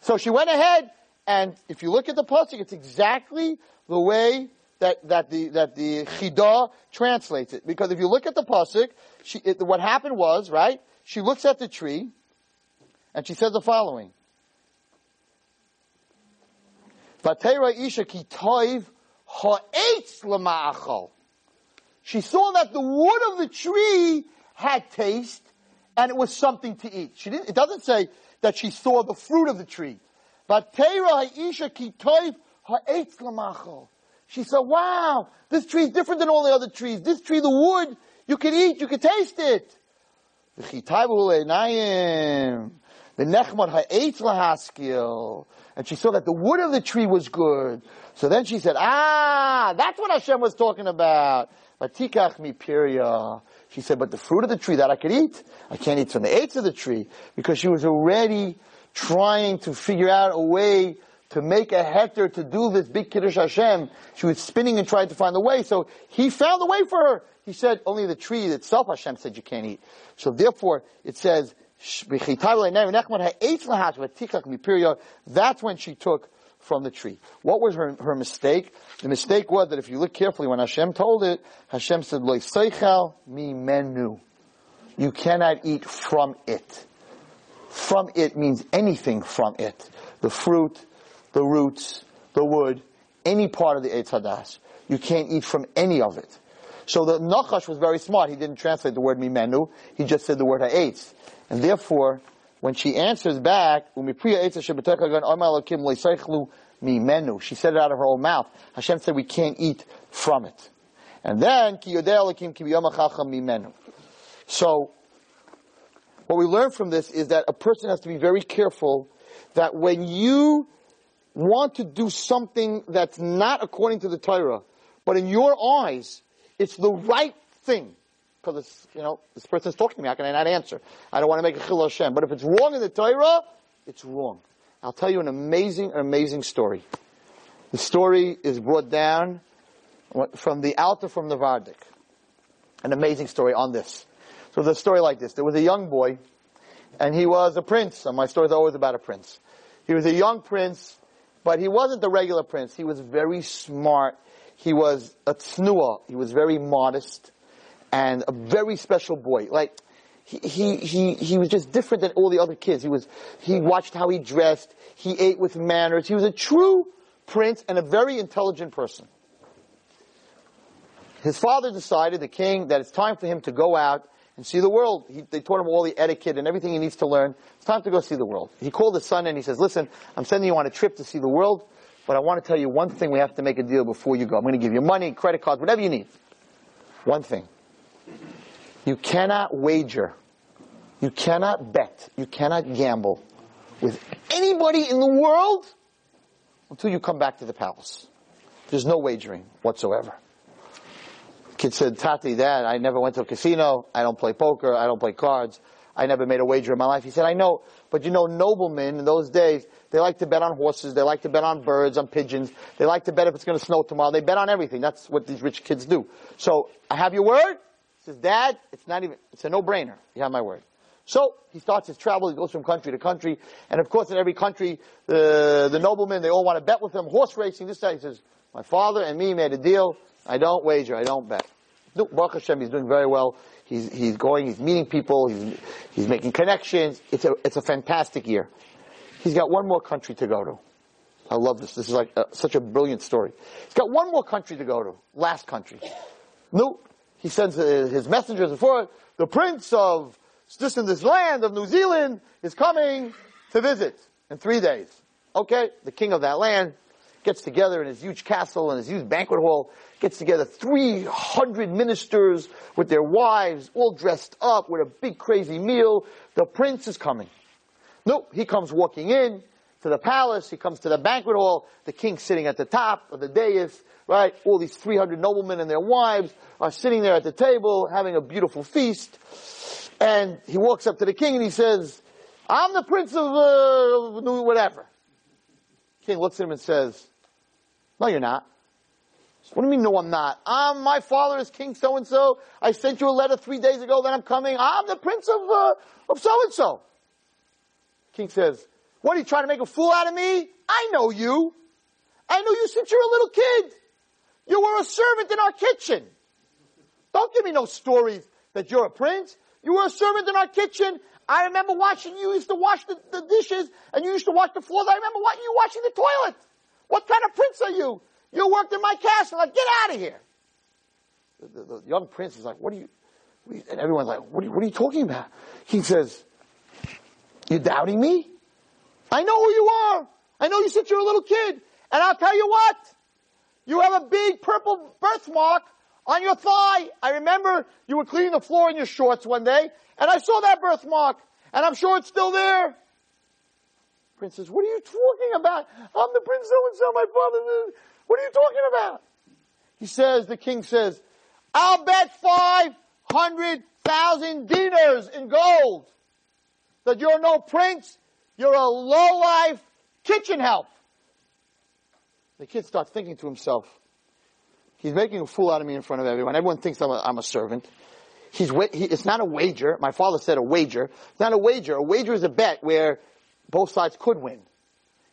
So she went ahead, and if you look at the pasuk, it's exactly the way that, that the, that the chidah translates it. Because if you look at the pasuk, she, it, what happened was, right, she looks at the tree, and she says the following. Vatera isha ki toiv ha'etz lema'achal. She saw that the wood of the tree had taste, and it was something to eat. She didn't, it doesn't say that she saw the fruit of the tree. Vatera ha'isha ki toiv ha'etz lema'achal. She said, wow, this tree is different than all the other trees. This tree, the wood, you can eat, you can taste it. V'chitayvu le'enayim. The nechmad ha'etz lahaskil. And she saw that the wood of the tree was good. So then she said, ah, that's what Hashem was talking about. She said, but the fruit of the tree that I could eat, I can't eat from the eitz of the tree. Because she was already trying to figure out a way to make a heter to do this big Kiddush Hashem. She was spinning and trying to find the way. So he found the way for her. He said only the tree itself Hashem said you can't eat. So therefore it says, that's when she took from the tree. What was her, her mistake? The mistake was that if you look carefully, when Hashem told it, Hashem said, "Lo seichel mi menu." You cannot eat from it. From it means anything from it. The fruit, the roots, the wood, any part of the Eitz Hadas. You can't eat from any of it. So the Nachash was very smart. He didn't translate the word mimenu. He just said the word ha'etz. And therefore, when she answers back, she said it out of her own mouth. Hashem said we can't eat from it. And then. So, what we learn from this is that a person has to be very careful that when you want to do something that's not according to the Torah, but in your eyes, it's the right thing. Because you know, this person's talking to me, how can I not answer? I don't want to make a chil Hashem. But if it's wrong in the Torah, it's wrong. I'll tell you an amazing, amazing story. The story is brought down from the Alta from the Vardik. An amazing story on this. So the story like this. There was a young boy, and he was a prince, and my stories are always about a prince. He was a young prince, but he wasn't the regular prince. He was very smart. He was a tsnua. He was very modest and a very special boy. Like, he, he, he, he was just different than all the other kids. He was, he watched how he dressed. He ate with manners. He was a true prince and a very intelligent person. His father decided, the king, that it's time for him to go out and see the world. He, they taught him all the etiquette and everything he needs to learn. It's time to go see the world. He called his son and he says, listen, I'm sending you on a trip to see the world, but I want to tell you one thing we have to make a deal before you go. I'm going to give you money, credit cards, whatever you need. One thing. You cannot wager. You cannot bet. You cannot gamble with anybody in the world until you come back to the palace. There's no wagering whatsoever. Kid said, Tati, Dad, I never went to a casino. I don't play poker. I don't play cards. I never made a wager in my life. He said, I know, but you know, noblemen in those days, They like to bet on horses. They like to bet on birds, on pigeons. They like to bet if it's going to snow tomorrow. They bet on everything. That's what these rich kids do. So, I have your word? Says, Dad, it's not even, it's a no-brainer. You have my word. So, he starts his travel. He goes from country to country. And of course, in every country, the, the noblemen, they all want to bet with him. Horse racing, this. He says, my father and me made a deal. I don't wager. I don't bet. No, Baruch Hashem, he's doing very well. He's, he's going, he's meeting people, he's, he's making connections. It's a, it's a fantastic year. He's got one more country to go to. I love this. This is like a, such a brilliant story. He's got one more country to go to. Last country. No, he sends uh, his messengers before it. The prince of this in this land of New Zealand is coming to visit in three days. Okay, the king of that land gets together in his huge castle and his huge banquet hall, gets together 300 ministers with their wives, all dressed up with a big crazy meal. The prince is coming. Nope, he comes walking in to the palace, he comes to the banquet hall, the king's sitting at the top of the dais, right? All these 300 noblemen and their wives are sitting there at the table having a beautiful feast. And he walks up to the king and he says, I'm the prince of, uh, whatever. King looks at him and says, no, you're not. What do you mean, no, I'm not? I'm, my father is King so-and-so. I sent you a letter three days ago that I'm coming. I'm the prince of, uh, of so-and-so. King says, what are you trying to make a fool out of me? I know you. I know you since you're a little kid. You were a servant in our kitchen. Don't give me no stories that you're a prince. You were a servant in our kitchen. I remember watching you used to wash the, the dishes and you used to wash the floors. I remember watching you washing the toilet. What kind of prince are you? You worked in my castle. Like, get out of here. The, the, the young prince is like, what are you, and everyone's like, what are, you, what are you talking about? He says, you're doubting me? I know who you are. I know you since you're a little kid. And I'll tell you what. You have a big purple birthmark on your thigh. I remember you were cleaning the floor in your shorts one day, and I saw that birthmark, and I'm sure it's still there. Prince says, what are you talking about? I'm the prince so and so, my father. What are you talking about? He says, the king says, I'll bet 500,000 dinars in gold that you're no prince, you're a low-life kitchen help. The kid starts thinking to himself, he's making a fool out of me in front of everyone. Everyone thinks I'm a, I'm a servant. He's, he, it's not a wager. My father said a wager. It's not a wager. A wager is a bet where both sides could win.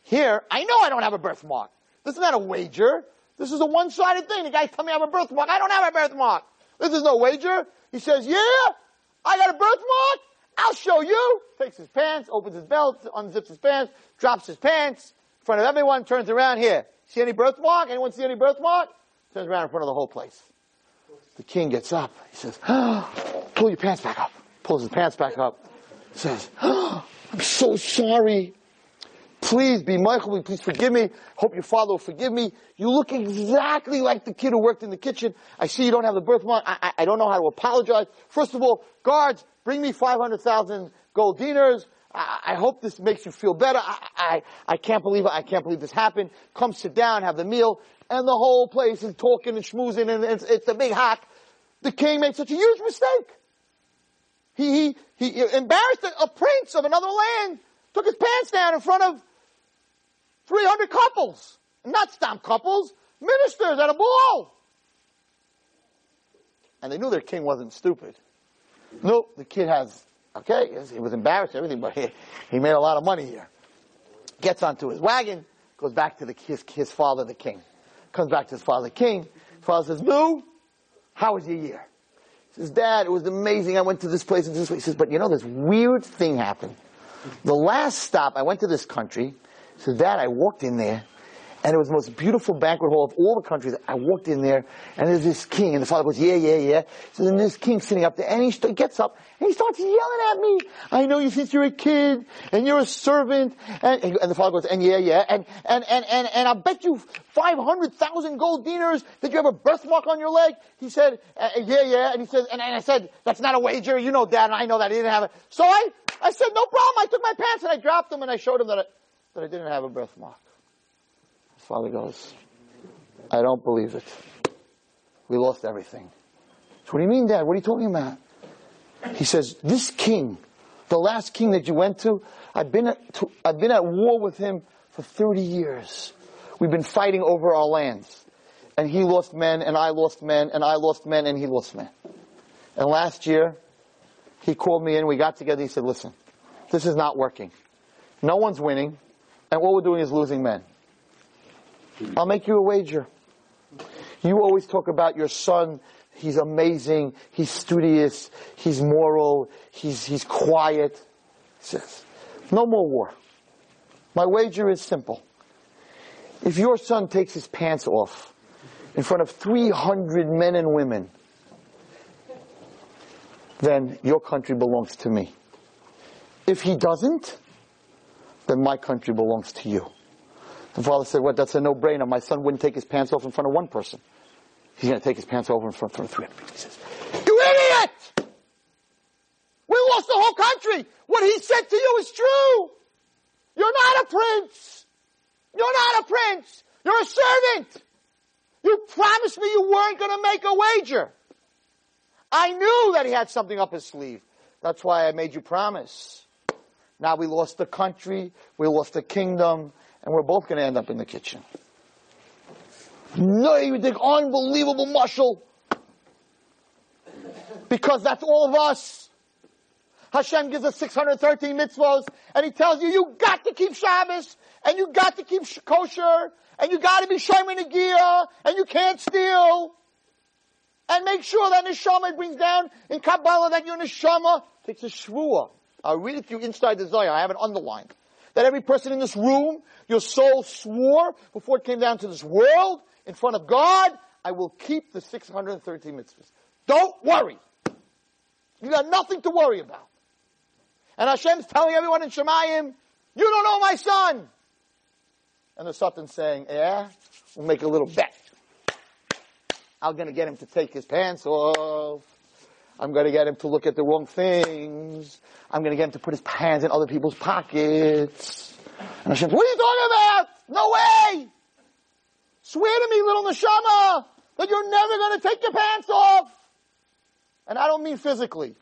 Here, I know I don't have a birthmark. This is not a wager. This is a one-sided thing. The guy tell me I have a birthmark. I don't have a birthmark. This is no wager. He says, yeah, I got a birthmark. I'll show you. Takes his pants, opens his belt, unzips his pants, drops his pants in front of everyone, turns around here. See any birthmark? Anyone see any birthmark? Turns around in front of the whole place. The king gets up. He says, oh, pull your pants back up. Pulls his pants back up. Says, oh, I'm so sorry. Please be mochel, please forgive me. Hope your father will forgive me. You look exactly like the kid who worked in the kitchen. I see you don't have the birthmark. I, I, I don't know how to apologize. First of all, guards, bring me 500,000 gold dinars. I, hope this makes you feel better. I, I, I can't believe I can't believe this happened. Come sit down, have the meal, and the whole place is talking and schmoozing, and it's, it's a big hack. The king made such a huge mistake. He, he, he embarrassed a, a prince of another land, took his pants down in front of 300 couples. Not stomp couples, ministers at a ball. And they knew their king wasn't stupid. No, the kid has, okay, he was embarrassed everything, but he, he made a lot of money here. Gets onto his wagon, goes back to the, his, his father, the king. Comes back to his father, the king. His father says, "No, how was your year? He says, Dad, it was amazing. I went to this place and this place. He says, but you know, this weird thing happened. The last stop, I went to this country. So Dad, I walked in there and it was the most beautiful banquet hall of all the countries. I walked in there, and there's this king, and the father goes, yeah, yeah, yeah. So then this king sitting up there, and he st- gets up, and he starts yelling at me. I know you since you're a kid, and you're a servant, and, and the father goes, and yeah, yeah, and, and, and, and, and I'll bet you 500,000 gold dinars that you have a birthmark on your leg. He said, uh, yeah, yeah, and he said, and, and I said, that's not a wager, you know dad, and I know that, he didn't have it. So I, I said, no problem, I took my pants and I dropped them and I showed him that I, that I didn't have a birthmark. Father goes, I don't believe it. We lost everything. So what do you mean, Dad? What are you talking about? He says, this king The last king that you went to, I've been at, to, I've been at war with him for 30 years. We've been fighting over our lands. And he lost men, and I lost men, and I lost men, and he lost men. And last year, he called me in, we got together, he said, listen, this is not working. No one's winning, and what we're doing is losing men. I'll make you a wager. You always talk about your son. He's amazing. He's studious. He's moral. He's, he's quiet. He says, no more war. My wager is simple. If your son takes his pants off in front of 300 men and women, then your country belongs to me. If he doesn't, then my country belongs to you. The father said, what, that's a no-brainer. My son wouldn't take his pants off in front of one person. He's going to take his pants over in front of 300 people. He says, you idiot! We lost the whole country. What he said to you is true. You're not a prince. You're not a prince. You're a servant. You promised me you weren't going to make a wager. I knew that he had something up his sleeve. That's why I made you promise. Now we lost the country, we lost the kingdom, and we're both going to end up in the kitchen. No, you think unbelievable muscle. Because that's all of us. Hashem gives us 613 mitzvahs, and He tells you, you got to keep Shabbos, and you got to keep kosher, and you got to be shomer negiah, and you can't steal. And make sure that neshama brings down in Kabbalah that your neshama takes a shvuah. I'll read it to you inside the Zohar. I have it underlined. That every person in this room, your soul swore before it came down to this world, in front of God, I will keep the 613 mitzvahs. Don't worry. You got nothing to worry about. And Hashem's telling everyone in Shemayim, you don't know my son. And the Sultan's saying, yeah, we'll make a little bet. I'm going to get him to take his pants off. I'm going to get him to look at the wrong things. I'm going to get him to put his hands in other people's pockets. And Hashem, what are you talking about? No way! Swear to me, little neshama, that you're never going to take your pants off. And I don't mean physically.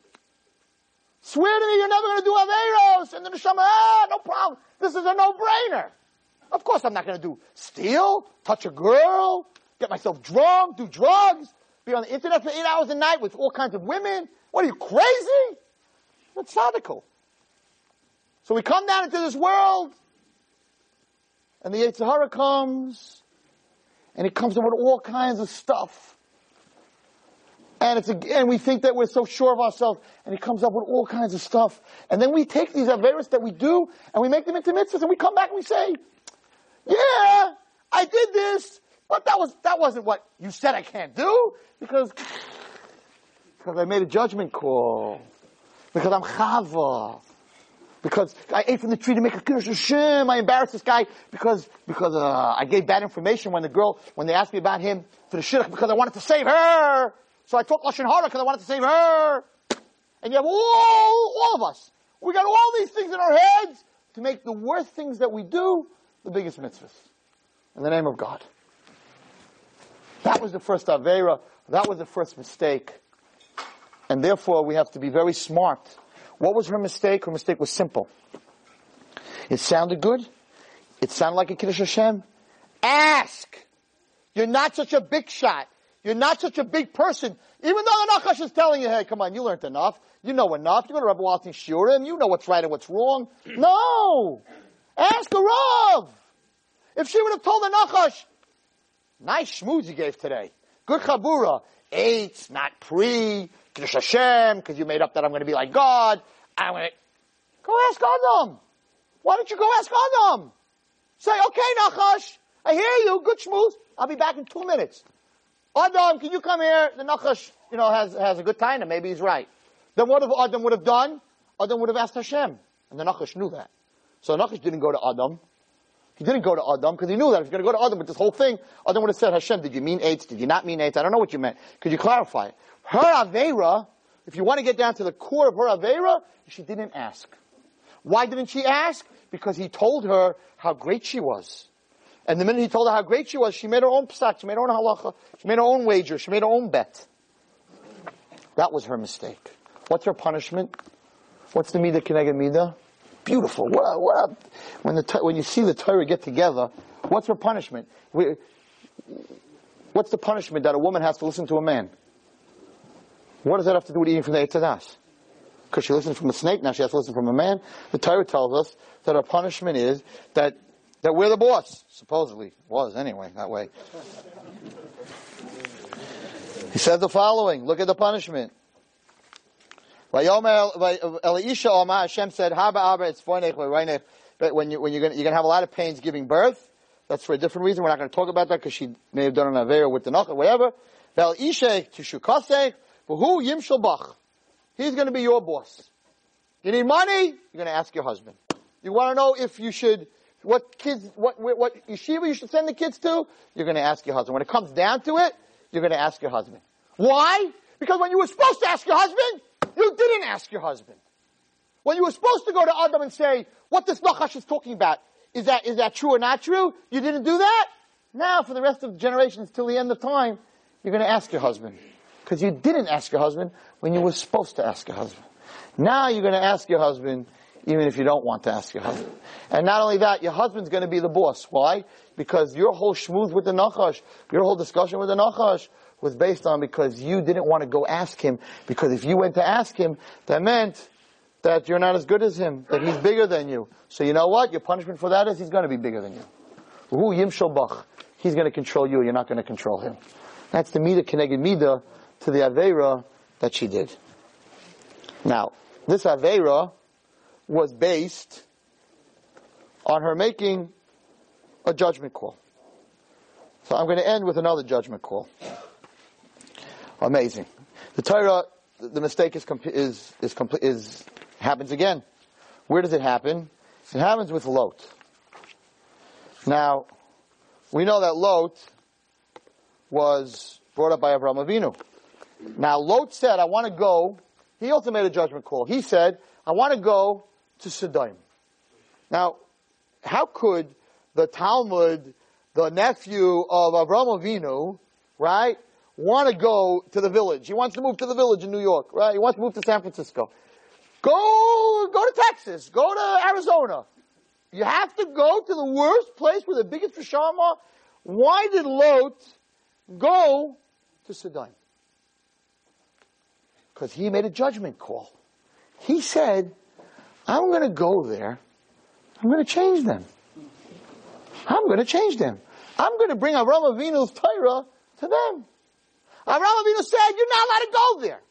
Swear to me you're never going to do Averos. And the neshama, ah, no problem. This is a no-brainer. Of course I'm not going to do steal, touch a girl, get myself drunk, do drugs, be on the internet for eight hours a night with all kinds of women. What are you, crazy? That's radical. So we come down into this world, and the Yetzer Hara comes, and it comes up with all kinds of stuff. And it's a, and we think that we're so sure of ourselves, and it comes up with all kinds of stuff. And then we take these averis that we do, and we make them into mitzvahs, and we come back and we say, yeah, I did this, but that was, that wasn't what you said I can't do, because, because I made a judgment call. Because I'm chava. Because I ate from the tree to make a kiddush Hashem. I embarrassed this guy because, because, uh, I gave bad information when the girl, when they asked me about him for the shidduch because I wanted to save her. So I talked Lashon Hara because I wanted to save her. And you have all, all of us. We got all these things in our heads to make the worst things that we do the biggest mitzvahs. In the name of God. That was the first Avera. That was the first mistake. And therefore we have to be very smart. What was her mistake? Her mistake was simple. It sounded good. It sounded like a Kiddush Hashem. Ask! You're not such a big shot. You're not such a big person. Even though the Nachash is telling you, hey, come on, you learned enough. You know enough. You go to Rebbe Walton shiurim. You know what's right and what's wrong. No! Ask the Rav! If she would have told the Nachash, nice schmooze you gave today. Good chabura. Eitz, not pri. Kiddush Hashem, because you made up that I'm going to be like God. I'm going to, go ask Adam. Why don't you go ask Adam? Say, okay, Nachash, I hear you, good schmooze. I'll be back in two minutes. Adam, can you come here? The Nachash, you know, has, has a good time and maybe he's right. Then what if Adam would have done? Adam would have asked Hashem. And the Nachash knew that. So Nachash didn't go to Adam. He didn't go to Adam because he knew that if you're going to go to Adam with this whole thing, Adam would have said, Hashem, did you mean eitz? Did you not mean eitz? I don't know what you meant. Could you clarify it? Her Avera, if you want to get down to the core of her Avera, she didn't ask. Why didn't she ask? Because he told her how great she was. And the minute he told her how great she was, she made her own psak, she made her own halacha, she made her own wager, she made her own bet. That was her mistake. What's her punishment? What's the Midah Keneged Midah? Beautiful. When, the, when you see the Torah get together, what's her punishment? We, what's the punishment that a woman has to listen to a man? What does that have to do with eating from the Eitz Hadas? Because she listened from a snake, now she has to listen from a man. The Torah tells us that our punishment is that, that we're the boss. Supposedly. Was anyway, that way. He said the following. Look at the punishment. Elisha Omar Hashem said, Haba Abba, it's but when you when you're gonna you're gonna have a lot of pains giving birth, that's for a different reason. We're not going to talk about that because she may have done an avera with the Nachash, whatever. Vel ishe but who yimshel bach? He's going to be your boss. You need money? You're going to ask your husband. You want to know if you should what kids what what yeshiva you should send the kids to? You're going to ask your husband. When it comes down to it, you're going to ask your husband. Why? Because when you were supposed to ask your husband, you didn't ask your husband. When you were supposed to go to Adam and say, what this Nachash is talking about, is that, is that true or not true? You didn't do that? Now, for the rest of the generations till the end of time, you're going to ask your husband. Because you didn't ask your husband when you were supposed to ask your husband. Now you're going to ask your husband even if you don't want to ask your husband. And not only that, your husband's going to be the boss. Why? Because your whole schmooze with the Nachash, your whole discussion with the Nachash, was based on because you didn't want to go ask him. Because if you went to ask him, that meant that you're not as good as him, that he's bigger than you. So you know what? Your punishment for that is he's going to be bigger than you. He's going to control you. You're not going to control him. That's the midah keneged midah to the avera that she did. Now, this avera was based on her making a judgment call. So I'm going to end with another judgment call. Amazing. The Torah, the mistake is, is, is, is, happens again. Where does it happen? It happens with Lot. Now, we know that Lot was brought up by Abraham Avinu. Now, Lot said, I want to go. He also made a judgment call. He said, I want to go to Sodom. Now, how could the talmid, the nephew of Abraham Avinu, right, want to go to the village. He wants to move to the village in New York, right? He wants to move to San Francisco. Go, go to Texas. Go to Arizona. You have to go to the worst place with the biggest rishama. Why did Lot go to Sodom? Because he made a judgment call. He said, I'm going to go there. I'm going to change them. I'm going to change them. I'm going to bring Avraham Avinu's Torah to them. Avraham Avinu said, you're not allowed to go there.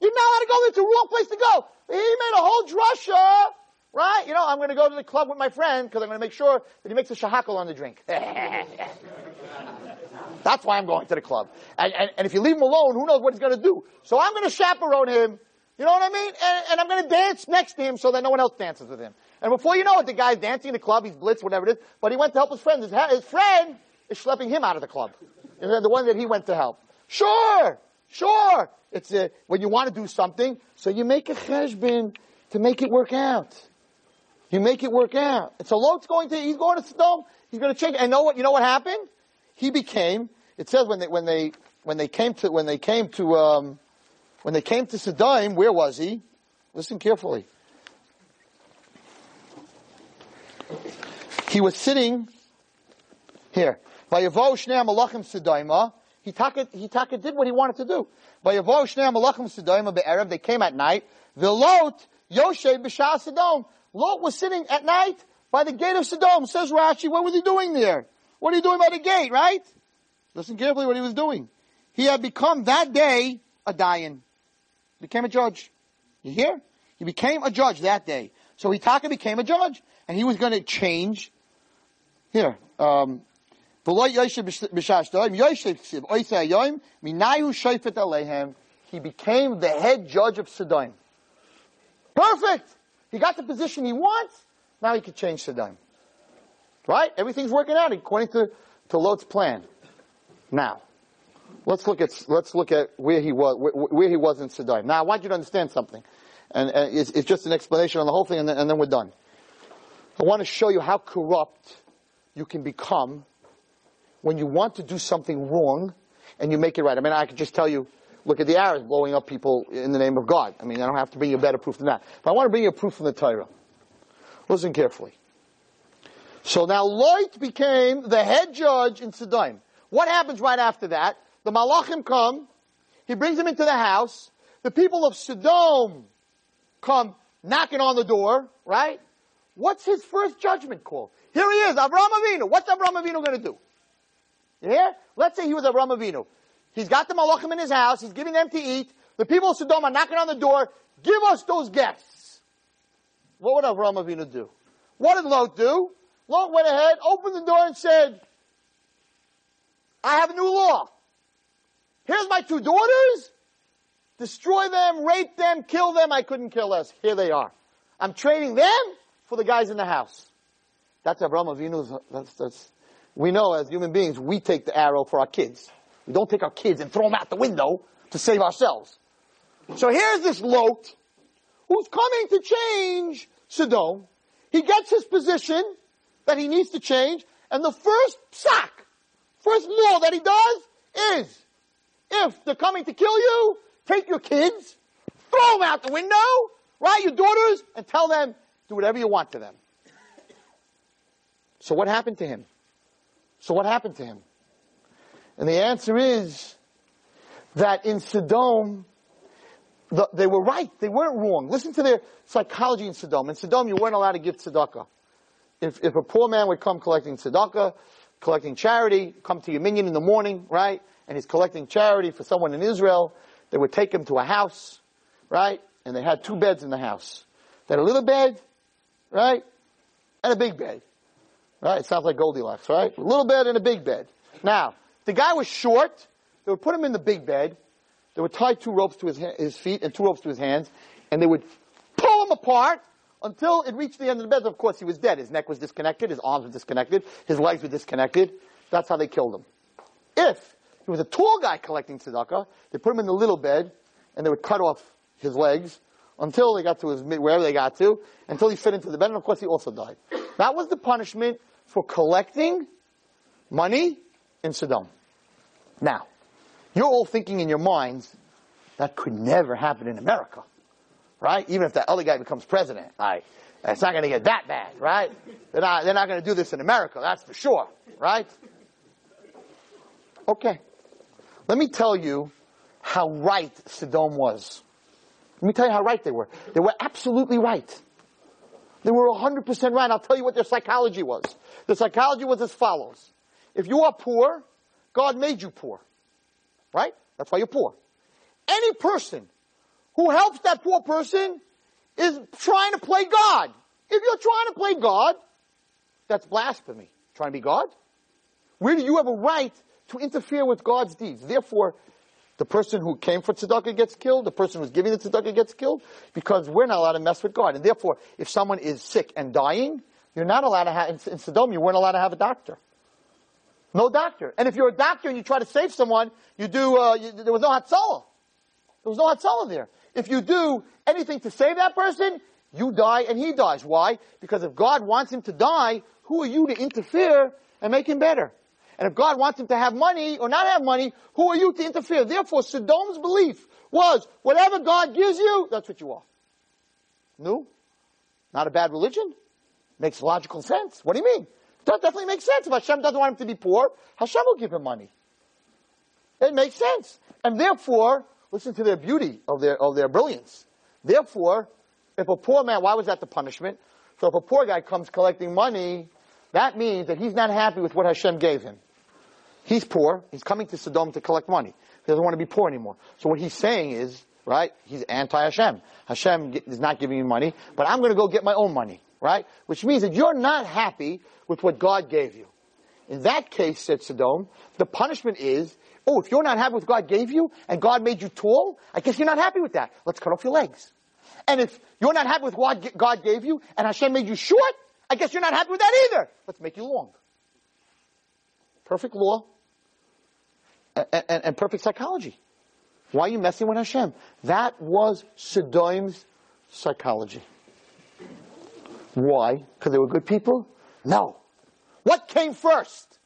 You're not allowed to go there. It's a wrong place to go. He made a whole drasha, right? You know, I'm going to go to the club with my friend because I'm going to make sure that he makes a shehakol on the drink. That's why I'm going to the club. And, and, and, if you leave him alone, who knows what he's going to do? So I'm going to chaperone him. You know what I mean? And, and I'm going to dance next to him so that no one else dances with him. And before you know it, the guy's dancing in the club. He's blitz, whatever it is. But he went to help his friend. His, his friend is schlepping him out of the club. The one that he went to help. Sure, sure. It's a, when you want to do something, so you make a cheshbin to make it work out. You make it work out. And so Lot's going to, he's going to Sodom, he's going to change. And know what, you know what happened? He became, it says when they, when they, when they came to, when they came to, um, when they came to Sodom, where was he? Listen carefully. He was sitting here. Vayavo shnei malachim Sodoma, he taka, did what he wanted to do. But Yaboshnah, Malakham Sadaim a B Arab, they came at night. The Lot, Yoshe B'Shah Sodom. Lot was sitting at night by the gate of Sodom. Says Rashi, what was he doing there? What are you doing by the gate, right? Listen carefully what he was doing. He had become that day a Dayan. Became a judge. You hear? He became a judge that day. So Hitaka became a judge. And he was going to change. Here, um, he became the head judge of Sodom. Perfect! He got the position he wants, now he could change Sodom. Right? Everything's working out according to, to Lot's plan. Now, let's look at, let's look at where he was, where, where he was in Sodom. Now, I want you to understand something. And, and it's, it's, just an explanation on the whole thing and then, and then we're done. I want to show you how corrupt you can become when you want to do something wrong and you make it right. I mean, I could just tell you, Look at the Arabs blowing up people in the name of God. I mean, I don't have to bring you a better proof than that. But I want to bring you a proof from the Torah. Listen carefully. So now Lot became the head judge in Sodom. What happens right after that? The Malachim come, he brings them into the house, the people of Sodom come knocking on the door, right? What's his first judgment call? Here he is, Avram Avinu. What's Avram Avinu going to do? Hear? Let's say he was a Avinu. He's got the malachim in his house. He's giving them to eat. The people of Sodom are knocking on the door. Give us those guests. What would Avram Avinu do? What did Lot do? Lot went ahead, opened the door and said, I have a new law. Here's my two daughters. Destroy them, rape them, kill them. I couldn't kill us. Here they are. I'm trading them for the guys in the house. That's Avram Avinu's, that's, that's, we know as human beings, we take the arrow for our kids. We don't take our kids and throw them out the window to save ourselves. So here's this Lot who's coming to change Sodom. He gets his position that he needs to change, and the first sack, first law that he does is, if they're coming to kill you, take your kids, throw them out the window, right, your daughters, and tell them, do whatever you want to them. So what happened to him? So what happened to him? And the answer is that in Sodom, the, they were right. They weren't wrong. Listen to their psychology in Sodom. In Sodom, you weren't allowed to give tzedakah. If, if a poor man would come collecting tzedakah, collecting charity, come to your minyan in the morning, right? And he's collecting charity for someone in Israel, they would take him to a house, right? And they had two beds in the house. They had a little bed, right? And a big bed. Right? It sounds like Goldilocks, right? A little bed and a big bed. Now, the guy was short. They would put him in the big bed. They would tie two ropes to his, his feet and two ropes to his hands, and they would pull him apart until it reached the end of the bed. Of course, he was dead. His neck was disconnected, his arms were disconnected, his legs were disconnected. That's how they killed him. If he was a tall guy collecting tzedakah, they put him in the little bed, and they would cut off his legs until they got to his wherever they got to, until he fit into the bed, and of course he also died. That was the punishment for collecting money in Sodom. Now, you're all thinking in your minds, that could never happen in America. Right? Even if that other guy becomes president. Right? It's not going to get that bad, right? They're not, they're not going to do this in America, that's for sure. Right? Okay. Let me tell you how right Sodom was. Let me tell you how right they were. They were absolutely right. They were 100% right. I'll tell you what their psychology was. The psychology was as follows. If you are poor, God made you poor. Right? That's why you're poor. Any person who helps that poor person is trying to play God. If you're trying to play God, that's blasphemy. Trying to be God? Where do you have a right to interfere with God's deeds? Therefore, the person who came for tzedakah gets killed. The person who's giving the tzedakah gets killed because we're not allowed to mess with God. And therefore, if someone is sick and dying, you're not allowed to have, in, in Sodom, you weren't allowed to have a doctor. No doctor. And if you're a doctor and you try to save someone, you do, uh, you, there was no Hatzalah. There was no Hatzalah there. If you do anything to save that person, you die and he dies. Why? Because if God wants him to die, who are you to interfere and make him better? And if God wants him to have money or not have money, who are you to interfere? Therefore, Sodom's belief was, whatever God gives you, that's what you are. No? Not a bad religion? Makes logical sense. What do you mean? That definitely makes sense. If Hashem doesn't want him to be poor, Hashem will give him money. It makes sense. And therefore, listen to their beauty of their, of their brilliance. Therefore, if a poor man, why was that the punishment? So if a poor guy comes collecting money, that means that he's not happy with what Hashem gave him. He's poor. He's coming to Sodom to collect money. He doesn't want to be poor anymore. So what he's saying is, right, he's anti-Hashem. Hashem is not giving you money, but I'm going to go get my own money, right? Which means that you're not happy with what God gave you. In that case, said Sodom, the punishment is, oh, if you're not happy with what God gave you, and God made you tall, I guess you're not happy with that. Let's cut off your legs. And if you're not happy with what God gave you, and Hashem made you short, I guess you're not happy with that either. Let's make you long. Perfect law, and, and, and perfect psychology. Why are you messing with Hashem? That was Sodom's psychology. Why? Because they were good people? No. What came first?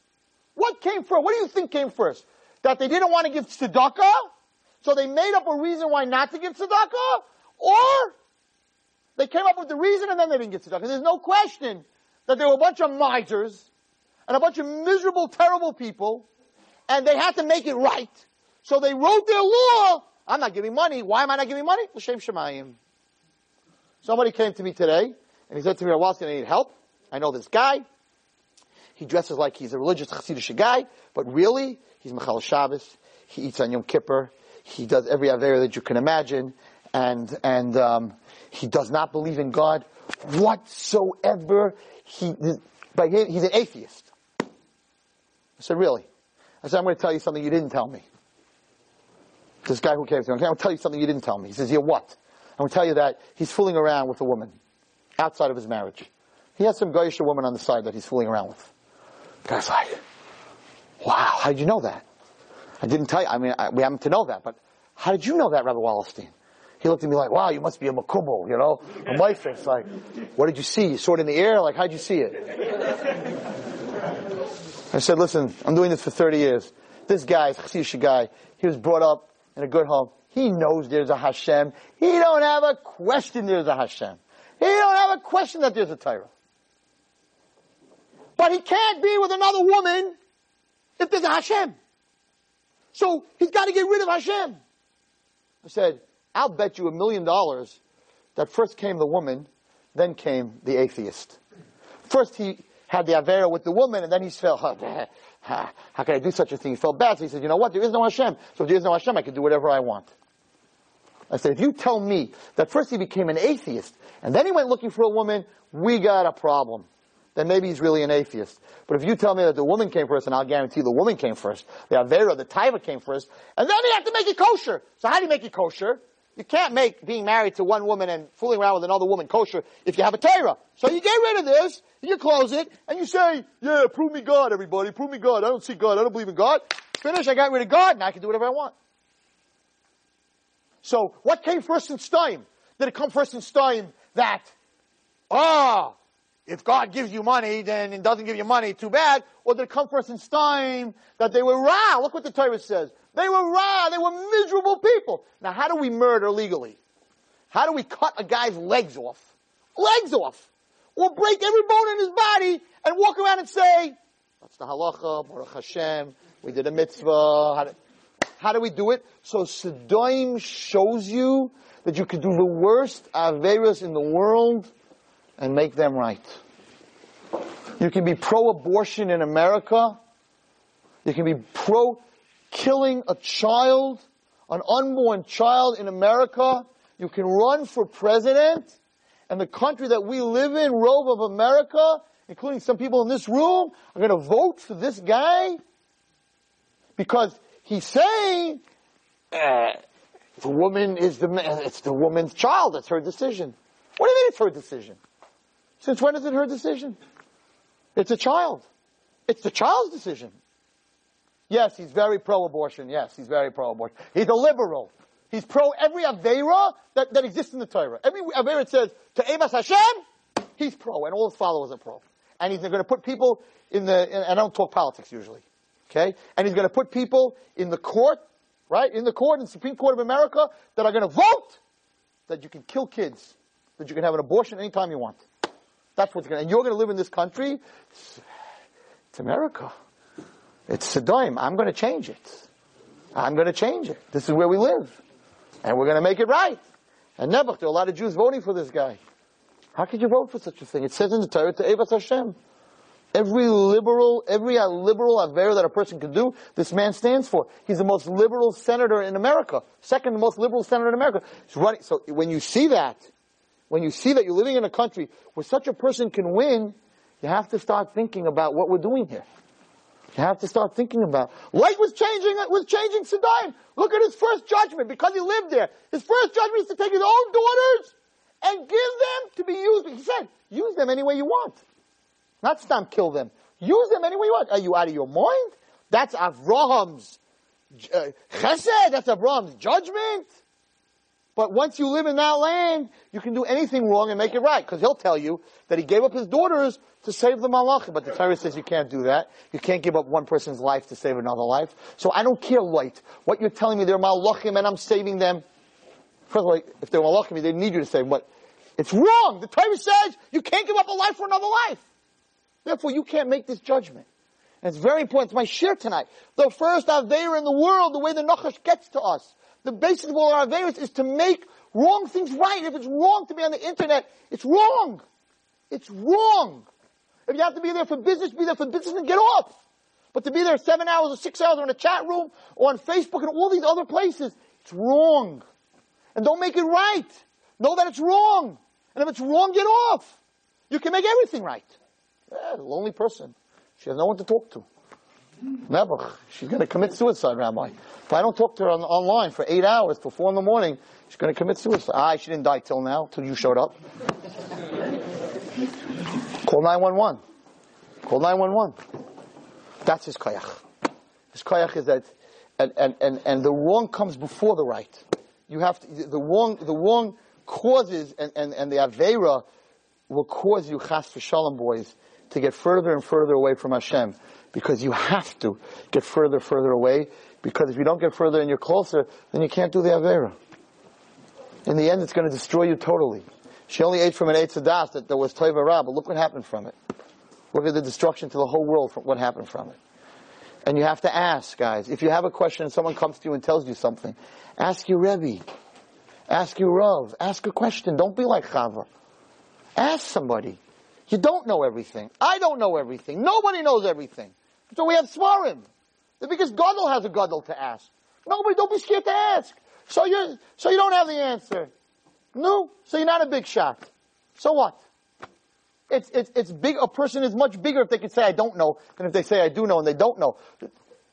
What came first? What do you think came first? That they didn't want to give tzedakah? So they made up a reason why not to give tzedakah, or they came up with the reason and then they didn't give tzedakah. There's no question that there were a bunch of misers and a bunch of miserable, terrible people, and they had to make it right. So they wrote their law. I'm not giving money. Why am I not giving money? L'shem shemayim. Somebody came to me today, and he said to me, "Rawalski, I need help. I know this guy. He dresses like he's a religious Hasidic guy, but really, he's mechallel Shabbos. He eats on Yom Kippur. He does every Avera that you can imagine, and and um, he does not believe in God whatsoever. He, by him, he's an atheist. I said, really? I said, I'm going to tell you something you didn't tell me. This guy who came to me, I'm going to tell you something you didn't tell me. He says, yeah, what? I'm going to tell you that he's fooling around with a woman outside of his marriage. He has some Goyish woman on the side that he's fooling around with. The guy's like, wow, how did you know that? I didn't tell you. I mean, I, we happen to know that, but how did you know that, Rabbi Wallerstein? He looked at me like, wow, you must be a makubal, you know? A my face, like, what did you see? You it in the air? Like, how'd you see it? I said, listen, I'm doing this for 30 years. This guy is Chassidish guy. He was brought up in a good home. He knows there's a Hashem. He don't have a question there's a Hashem. He don't have a question that there's a Torah. But he can't be with another woman if there's a Hashem. So he's got to get rid of Hashem. I said, I'll bet you a million dollars that first came the woman, then came the atheist. First he had the Avera with the woman, and then he felt, how, can I do such a thing? He felt bad, so he said, you know what, there is no Hashem. So if there is no Hashem, I can do whatever I want. I said, if you tell me that first he became an atheist, and then he went looking for a woman, we got a problem. Then maybe he's really an atheist. But if you tell me that the woman came first, and I'll guarantee the woman came first, the Avera, the Taiva came first, and then he had to make it kosher. So how do you make it kosher? You can't make being married to one woman and fooling around with another woman kosher if you have a Torah. So you get rid of this, you close it, and you say, yeah, prove me God, everybody, prove me God. I don't see God, I don't believe in God. Finish, I got rid of God, and I can do whatever I want. So, what came first in Stein? Did it come first in Stein that, ah, if God gives you money, then it doesn't give you money, too bad. Or did it come first in Stein that they were raw? Look what the Torah says. They were raw. They were miserable people. Now, how do we murder legally? How do we cut a guy's legs off? Legs off. Or break every bone in his body and walk around and say, that's the halacha, Baruch Hashem, we did a mitzvah. How do, how do we do it? So Sodom shows you that you can do the worst averas in the world and make them right. You can be pro-abortion in America. You can be pro killing a child, an unborn child in America. You can run for president. And the country that we live in, Rove of America, including some people in this room, are going to vote for this guy because he's saying uh, the woman is the man it's the woman's child. It's her decision. What do you mean it's her decision? Since when is it her decision? It's a child. It's the child's decision. Yes, he's very pro-abortion. Yes, he's very pro-abortion. He's a liberal. He's pro every Avera that, that exists in the Torah. Every Avera says, to'evas Hashem, he's pro, and all his followers are pro. And he's going to put people in the, and I don't talk politics usually. Okay? And he's going to put people in the court, right? In the court, in the Supreme Court of America, that are going to vote that you can kill kids, that you can have an abortion anytime you want. That's what's going to, and you're going to live in this country. It's, it's America. It's Sodom. I'm going to change it. I'm going to change it. This is where we live. And we're going to make it right. And Nebuch, there are a lot of Jews voting for this guy. How could you vote for such a thing? It says in the Torah to'evas Hashem. Every liberal, every uh, liberal aver that a person can do, this man stands for. He's the most liberal senator in America. Second most liberal senator in America. So when you see that, when you see that you're living in a country where such a person can win, you have to start thinking about what we're doing here. You have to start thinking about. Lot was changing, was changing Sodom. Look at his first judgment because he lived there. His first judgment is to take his own daughters and give them to be used. He said, use them any way you want. Not stop kill them. Use them any way you want. Are you out of your mind? That's Avraham's uh, chesed. That's Avraham's judgment. But once you live in that land, you can do anything wrong and make it right. Because he'll tell you that he gave up his daughters to save the malachim. But the Torah says you can't do that. You can't give up one person's life to save another life. So I don't care, Lot, what you're telling me, they're malachim and I'm saving them. First of all, if they're malachim, they need you to save them. But it's wrong. The Torah says you can't give up a life for another life. Therefore, you can't make this judgment. And it's very important. It's my share tonight. The first Aveira in the world, the way the Nachash gets to us, the basis of all our Aveiras is to make wrong things right. If it's wrong to be on the internet, it's wrong. It's wrong. If you have to be there for business, be there for business and get off. But to be there seven hours or six hours or in a chat room or on Facebook and all these other places, it's wrong. And don't make it right. Know that it's wrong. And if it's wrong, get off. You can make everything right. Yeah, lonely person. She has no one to talk to. Never. She's going to commit suicide, Rabbi. If I don't talk to her on, online for eight hours till four in the morning, she's going to commit suicide. Ah, she didn't die till now, till you showed up. Call 911. Call 911. That's his koyach. His koyach is that, and, and, and, and the wrong comes before the right. You have to, the wrong, the wrong causes, and, and, and the Avera will cause you, chas v'shalom boys, to get further and further away from Hashem. Because you have to get further, further away. Because if you don't get further and you're closer, then you can't do the Avera. In the end, it's going to destroy you totally. She only ate from an Eitz Hadas that there was Tova Ra, but look what happened from it. Look at the destruction to the whole world from what happened from it. And you have to ask, guys. If you have a question and someone comes to you and tells you something, ask your Rebbe. Ask your Rav. Ask a question. Don't be like Chava. Ask somebody. You don't know everything. I don't know everything. Nobody knows everything. So we have Svarim. The biggest Gadol has a Gadol to ask. Nobody, don't be scared to ask. So you so you don't have the answer. No. So you're not a big shot. So what? It's, it's, it's big, a person is much bigger if they can say I don't know than if they say I do know and they don't know.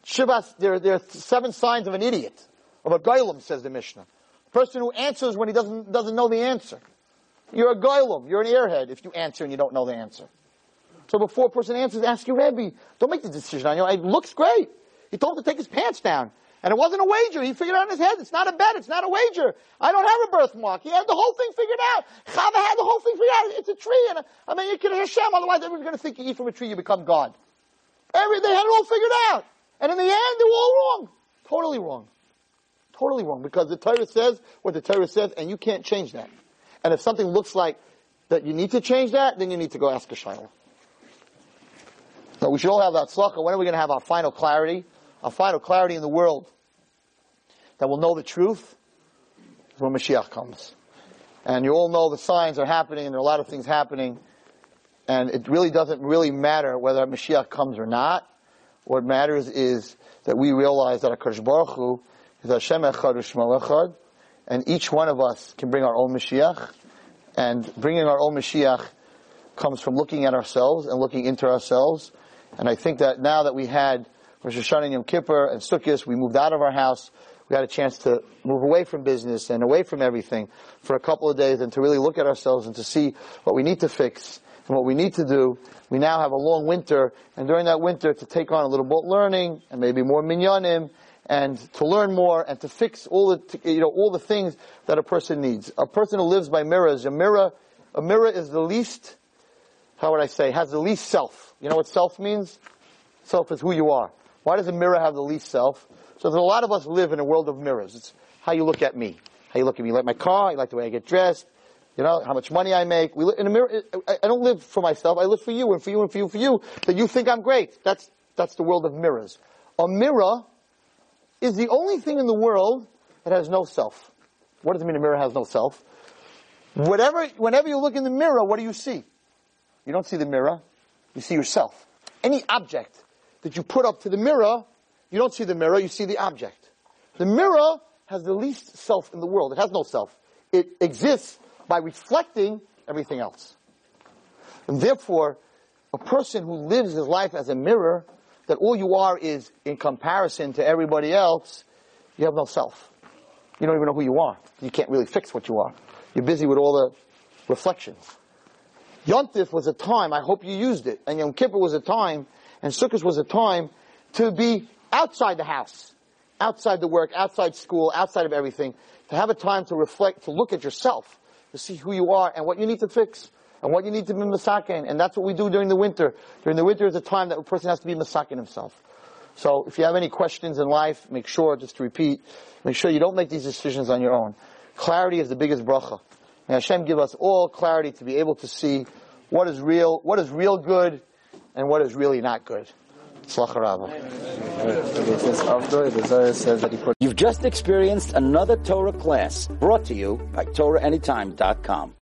Shivas, there, there are seven signs of an idiot, of a goylem, says the Mishnah. A person who answers when he doesn't, doesn't know the answer. You're a goylem, you're an airhead if you answer and you don't know the answer. So before a person answers, ask your Rebbe. Don't make the decision on you. It looks great. He told him to take his pants down. And it wasn't a wager. He figured out in his head, it's not a bet, it's not a wager. I don't have a birthmark. He had the whole thing figured out. Chava had the whole thing figured out. It's a tree. And I mean, you can Hashem, otherwise everyone's going to think you eat from a tree, you become God. Every, they had it all figured out. And in the end, they were all wrong. Totally wrong. Totally wrong. Because the Torah says what the Torah says, and you can't change that. And if something looks like that you need to change that, then you need to go ask a shaila. Now, we should all have that slachah. When are we going to have our final clarity? Our final clarity in the world that will know the truth is when Mashiach comes. And you all know the signs are happening and there are a lot of things happening. And it really doesn't really matter whether Mashiach comes or not. What matters is that we realize that HaKadosh Baruch Hu is Hashem Echad U'Shmo Echad. And each one of us can bring our own Mashiach. And bringing our own Mashiach comes from looking at ourselves and looking into ourselves. And I think that now that we had Rosh Hashanah and Yom Kippur and Sukkot, we moved out of our house. We had a chance to move away from business and away from everything for a couple of days and to really look at ourselves and to see what we need to fix and what we need to do. We now have a long winter and during that winter to take on a little more learning and maybe more minyanim and to learn more and to fix all the, you know, all the things that a person needs. A person who lives by mirrors, a mirror, a mirror is the least, how would I say, has the least self. You know what self means? Self is who you are. Why does a mirror have the least self? So there's a lot of us live in a world of mirrors. It's how you look at me. How you look at me. You like my car, you like the way I get dressed, you know, how much money I make. We live in a mirror, I don't live for myself, I live for you and for you and for you and for you, that you think I'm great. That's, that's the world of mirrors. A mirror is the only thing in the world that has no self. What does it mean a mirror has no self? Whatever, whenever you look in the mirror, what do you see? You don't see the mirror, you see yourself. Any object that you put up to the mirror, you don't see the mirror, you see the object. The mirror has the least self in the world. It has no self. It exists by reflecting everything else. And therefore, a person who lives his life as a mirror, that all you are is in comparison to everybody else, you have no self. You don't even know who you are. You can't really fix what you are. You're busy with all the reflections. Yontif was a time, I hope you used it, and Yom Kippur was a time, and Sukkot was a time to be outside the house, outside the work, outside school, outside of everything, to have a time to reflect, to look at yourself, to see who you are and what you need to fix and what you need to be masakin. And that's what we do during the winter. During the winter is a time that a person has to be masakin himself. So if you have any questions in life, make sure, just to repeat, make sure you don't make these decisions on your own. Clarity is the biggest bracha. May Hashem give us all clarity to be able to see what is real, what is real good, and what is really not good. You've just experienced another Torah class brought to you by TorahAnytime.com.